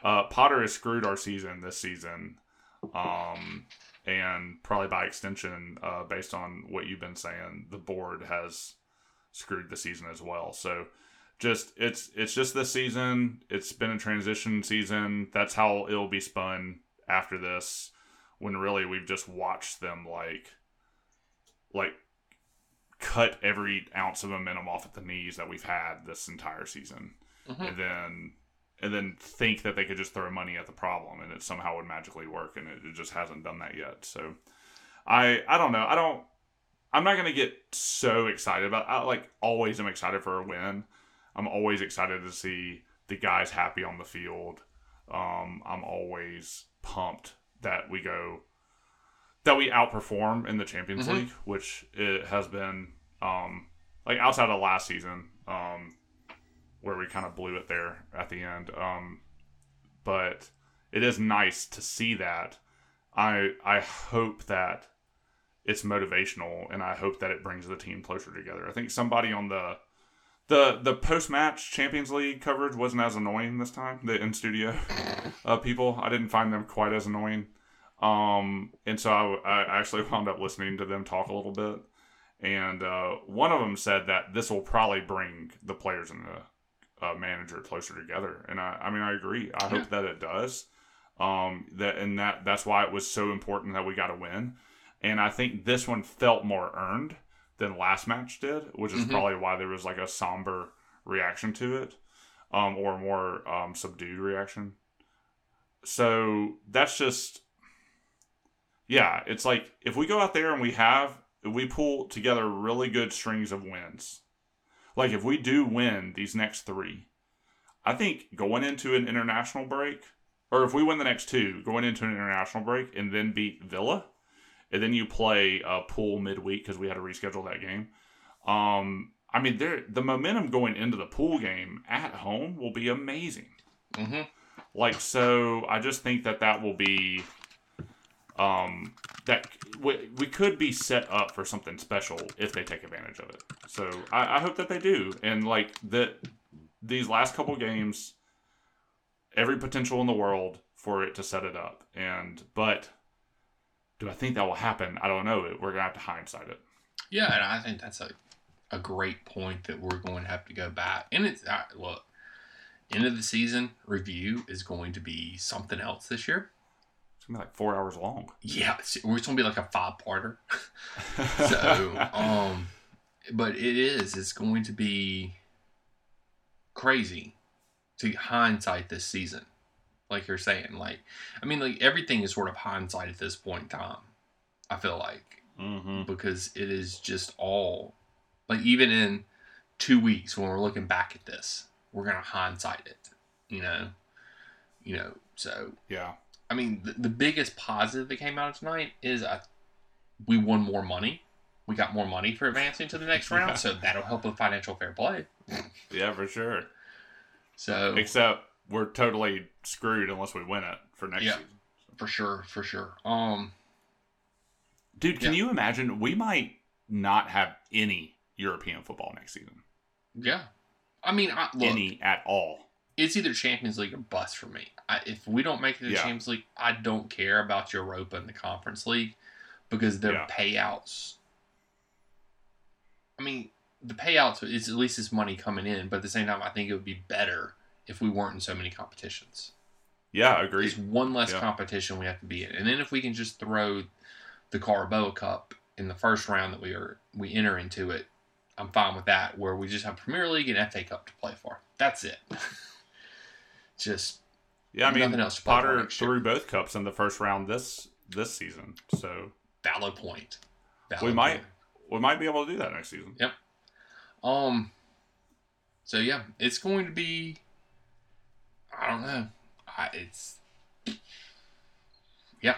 uh, Potter has screwed our season this season, um, and probably by extension, uh, based on what you've been saying, the board has screwed the season as well. So just it's it's just this season. It's been a transition season. That's how it'll be spun after this. When really we've just watched them like like cut every ounce of momentum off at the knees that we've had this entire season, Mhm. and then and then think that they could just throw money at the problem and it somehow would magically work, and it, it just hasn't done that yet. So I I don't know. I don't. I'm not gonna get so excited about. I like always am excited for a win. I'm always excited to see the guys happy on the field. Um, I'm always pumped that we go that we outperform in the Champions Mhm. League, which it has been um, like outside of last season, um, where we kind of blew it there at the end. Um, but it is nice to see that. I I hope that it's motivational, and I hope that it brings the team closer together. I think somebody on the the the post match Champions League coverage wasn't as annoying this time. The in studio uh, people, I didn't find them quite as annoying. Um, and so I, I actually *laughs* wound up listening to them talk a little bit. And uh, one of them said that this will probably bring the players and the uh, manager closer together. And I, I mean, I agree. I hope that it does. Um, that and that that's why it was so important that we got a win. And I think this one felt more earned than last match did, which is Mhm. probably why there was like a somber reaction to it, um, or a more um, subdued reaction. So that's just, yeah, it's like if we go out there and we have, we pull together really good strings of wins, like if we do win these next three, I think going into an international break, or if we win the next two, going into an international break and then beat Villa, and then you play a Pool midweek because we had to reschedule that game. Um, I mean, there the momentum going into the Pool game at home will be amazing. hmm Like, so I just think that that will be, um, that we, we could be set up for something special if they take advantage of it. So I, I hope that they do. And like that, these last couple games, every potential in the world for it to set it up. And but do I think that will happen? I don't know. We're gonna have to hindsight it. Yeah, and I think that's a, a great point that we're going to have to go back. And it's uh, look, end of the season review is going to be something else this year. It's gonna be like four hours long. Yeah, it's, going to be like a five parter. *laughs* So, um, but it is. It's going to be crazy to hindsight this season like you're saying. Like, I mean, like everything is sort of hindsight at this point in time. I feel like Mm-hmm. because it is just all like even in two weeks when we're looking back at this, we're gonna hindsight it. You know, you know. So Yeah. I mean, the, the biggest positive that came out of tonight is uh, we won more money. We got more money for advancing to the next round, Yeah. so *laughs* that'll help with financial fair play. Yeah, for sure. So Except we're totally screwed unless we win it for next Yeah. season. for sure, for sure. Um, Dude, can Yeah. you imagine? We might not have any European football next season. yeah. I mean, I, look, any at all. It's either Champions League or bust for me. I, if we don't make it to the Yeah. Champions League, I don't care about Europa and the Conference League because their Yeah. payouts. I mean, the payouts is at least it's money coming in, but at the same time, I think it would be better if we weren't in so many competitions. Yeah, I agree. There's one less Yeah. competition we have to be in, and then if we can just throw the Carabao Cup in the first round that we are we enter into it, I'm fine with that. Where we just have Premier League and FA Cup to play for. That's it. *laughs* just Yeah, I mean, Nothing else to play for Potter threw both cups in the first round this this season, so valid point. Valid we might point. we might be able to do that next season. Yep. Um. So yeah, it's going to be. I don't know. I, it's. Yeah,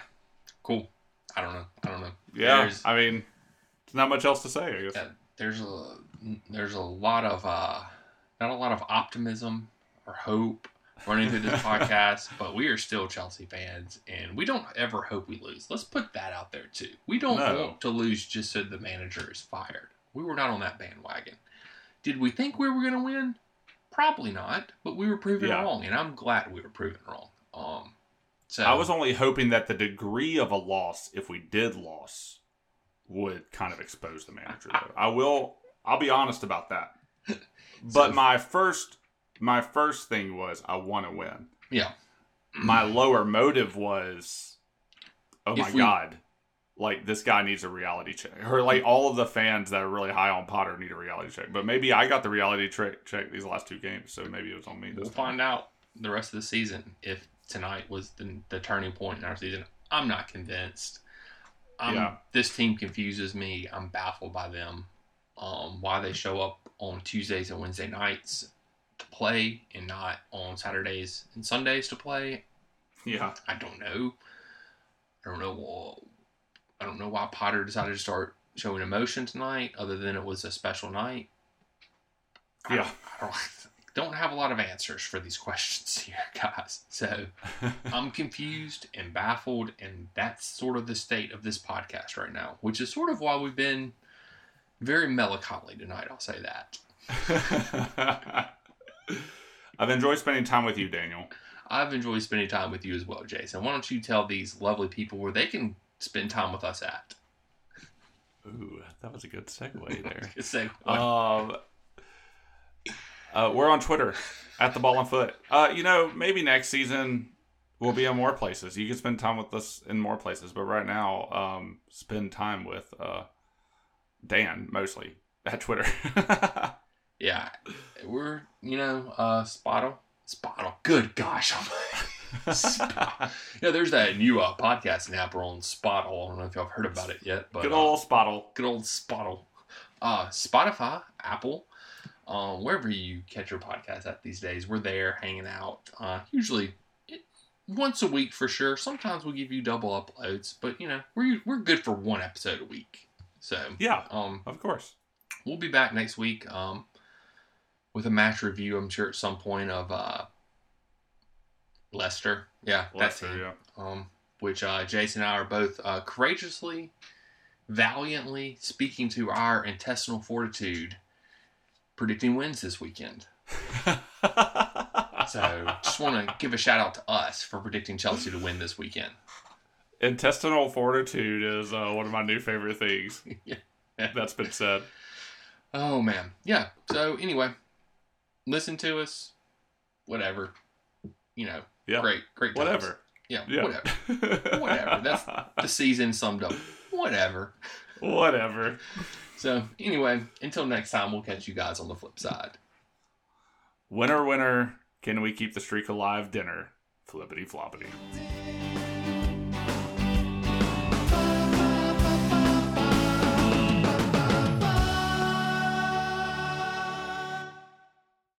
cool. I don't know. I don't know. Yeah, There's- I mean, there's not much else to say. I guess. Yeah, there's a there's a lot of uh, not a lot of optimism or hope running through this podcast, but we are still Chelsea fans, and we don't ever hope we lose. Let's put that out there too. We don't No. want to lose just so the manager is fired. We were not on that bandwagon. Did we think we were going to win? Probably not, but we were proven Yeah. wrong, and I'm glad we were proven wrong. Um, so I was only hoping that the degree of a loss, if we did loss, would kind of expose the manager. Though *laughs* I will, I'll be honest about that. *laughs* But So- my first, my first thing was I want to win. yeah. My lower motive was, oh If my we- god, like this guy needs a reality check, or like all of the fans that are really high on Potter need a reality check. But maybe I got the reality check check these last two games, so maybe it was on me. We'll time. find out the rest of the season if tonight was the, the turning point in our season. I'm not convinced. I'm, Yeah. This team confuses me. I'm baffled by them. Um, why they show up on Tuesdays and Wednesday nights to play and not on Saturdays and Sundays to play. Yeah, I don't know. I don't know. I don't know why Potter decided to start showing emotion tonight, other than it was a special night. I Yeah. don't, I don't, *laughs* don't have a lot of answers for these *laughs* questions here, guys. So *laughs* I'm confused and baffled, and that's sort of the state of this podcast right now, which is sort of why we've been very melancholy tonight. I'll say that. I've enjoyed spending time with you, Daniel. I've enjoyed spending time with you as well, Jason. Why don't you tell these lovely people where they can spend time with us at? Ooh, that was a good segue *laughs* there. Say, um, uh, we're on Twitter at the ball and foot. Uh, you know, maybe next season we'll be in more places. You can spend time with us in more places, but right now, um, spend time with uh, Dan mostly at Twitter. *laughs* yeah, we're you know uh, Spottle, Spottle. Good gosh, *laughs* Spottle. Yeah, there's that new uh, podcasting app we're on Spottle. I don't know if y'all have heard about it yet, but Good uh, old Spottle. good old Spottle. Uh, Spotify, Apple, um, wherever you catch your podcast at these days, we're there hanging out. Uh, usually it, once a week for sure. Sometimes we give you double uploads, but you know we're we're good for one episode a week. So Yeah, um, of course. we'll be back next week um, with a match review. I'm sure at some point of uh, Leicester. Yeah, that's Lester, yeah. um, which uh, Jason and I are both uh, courageously, valiantly speaking to our intestinal fortitude, predicting wins this weekend. *laughs* So just want to give a shout out to us for predicting Chelsea to win this weekend. Intestinal fortitude is uh, one of my new favorite things. *laughs* Yeah. That's been said. Oh man, yeah. So anyway, listen to us, whatever. You know, Yeah. great, great. times. Whatever. Yeah, Yeah. whatever. *laughs* Whatever. That's the season summed up. Whatever. Whatever. So anyway, until next time, we'll catch you guys on the flip side. Winner, winner. Can we keep the streak alive? Dinner. Flippity floppity.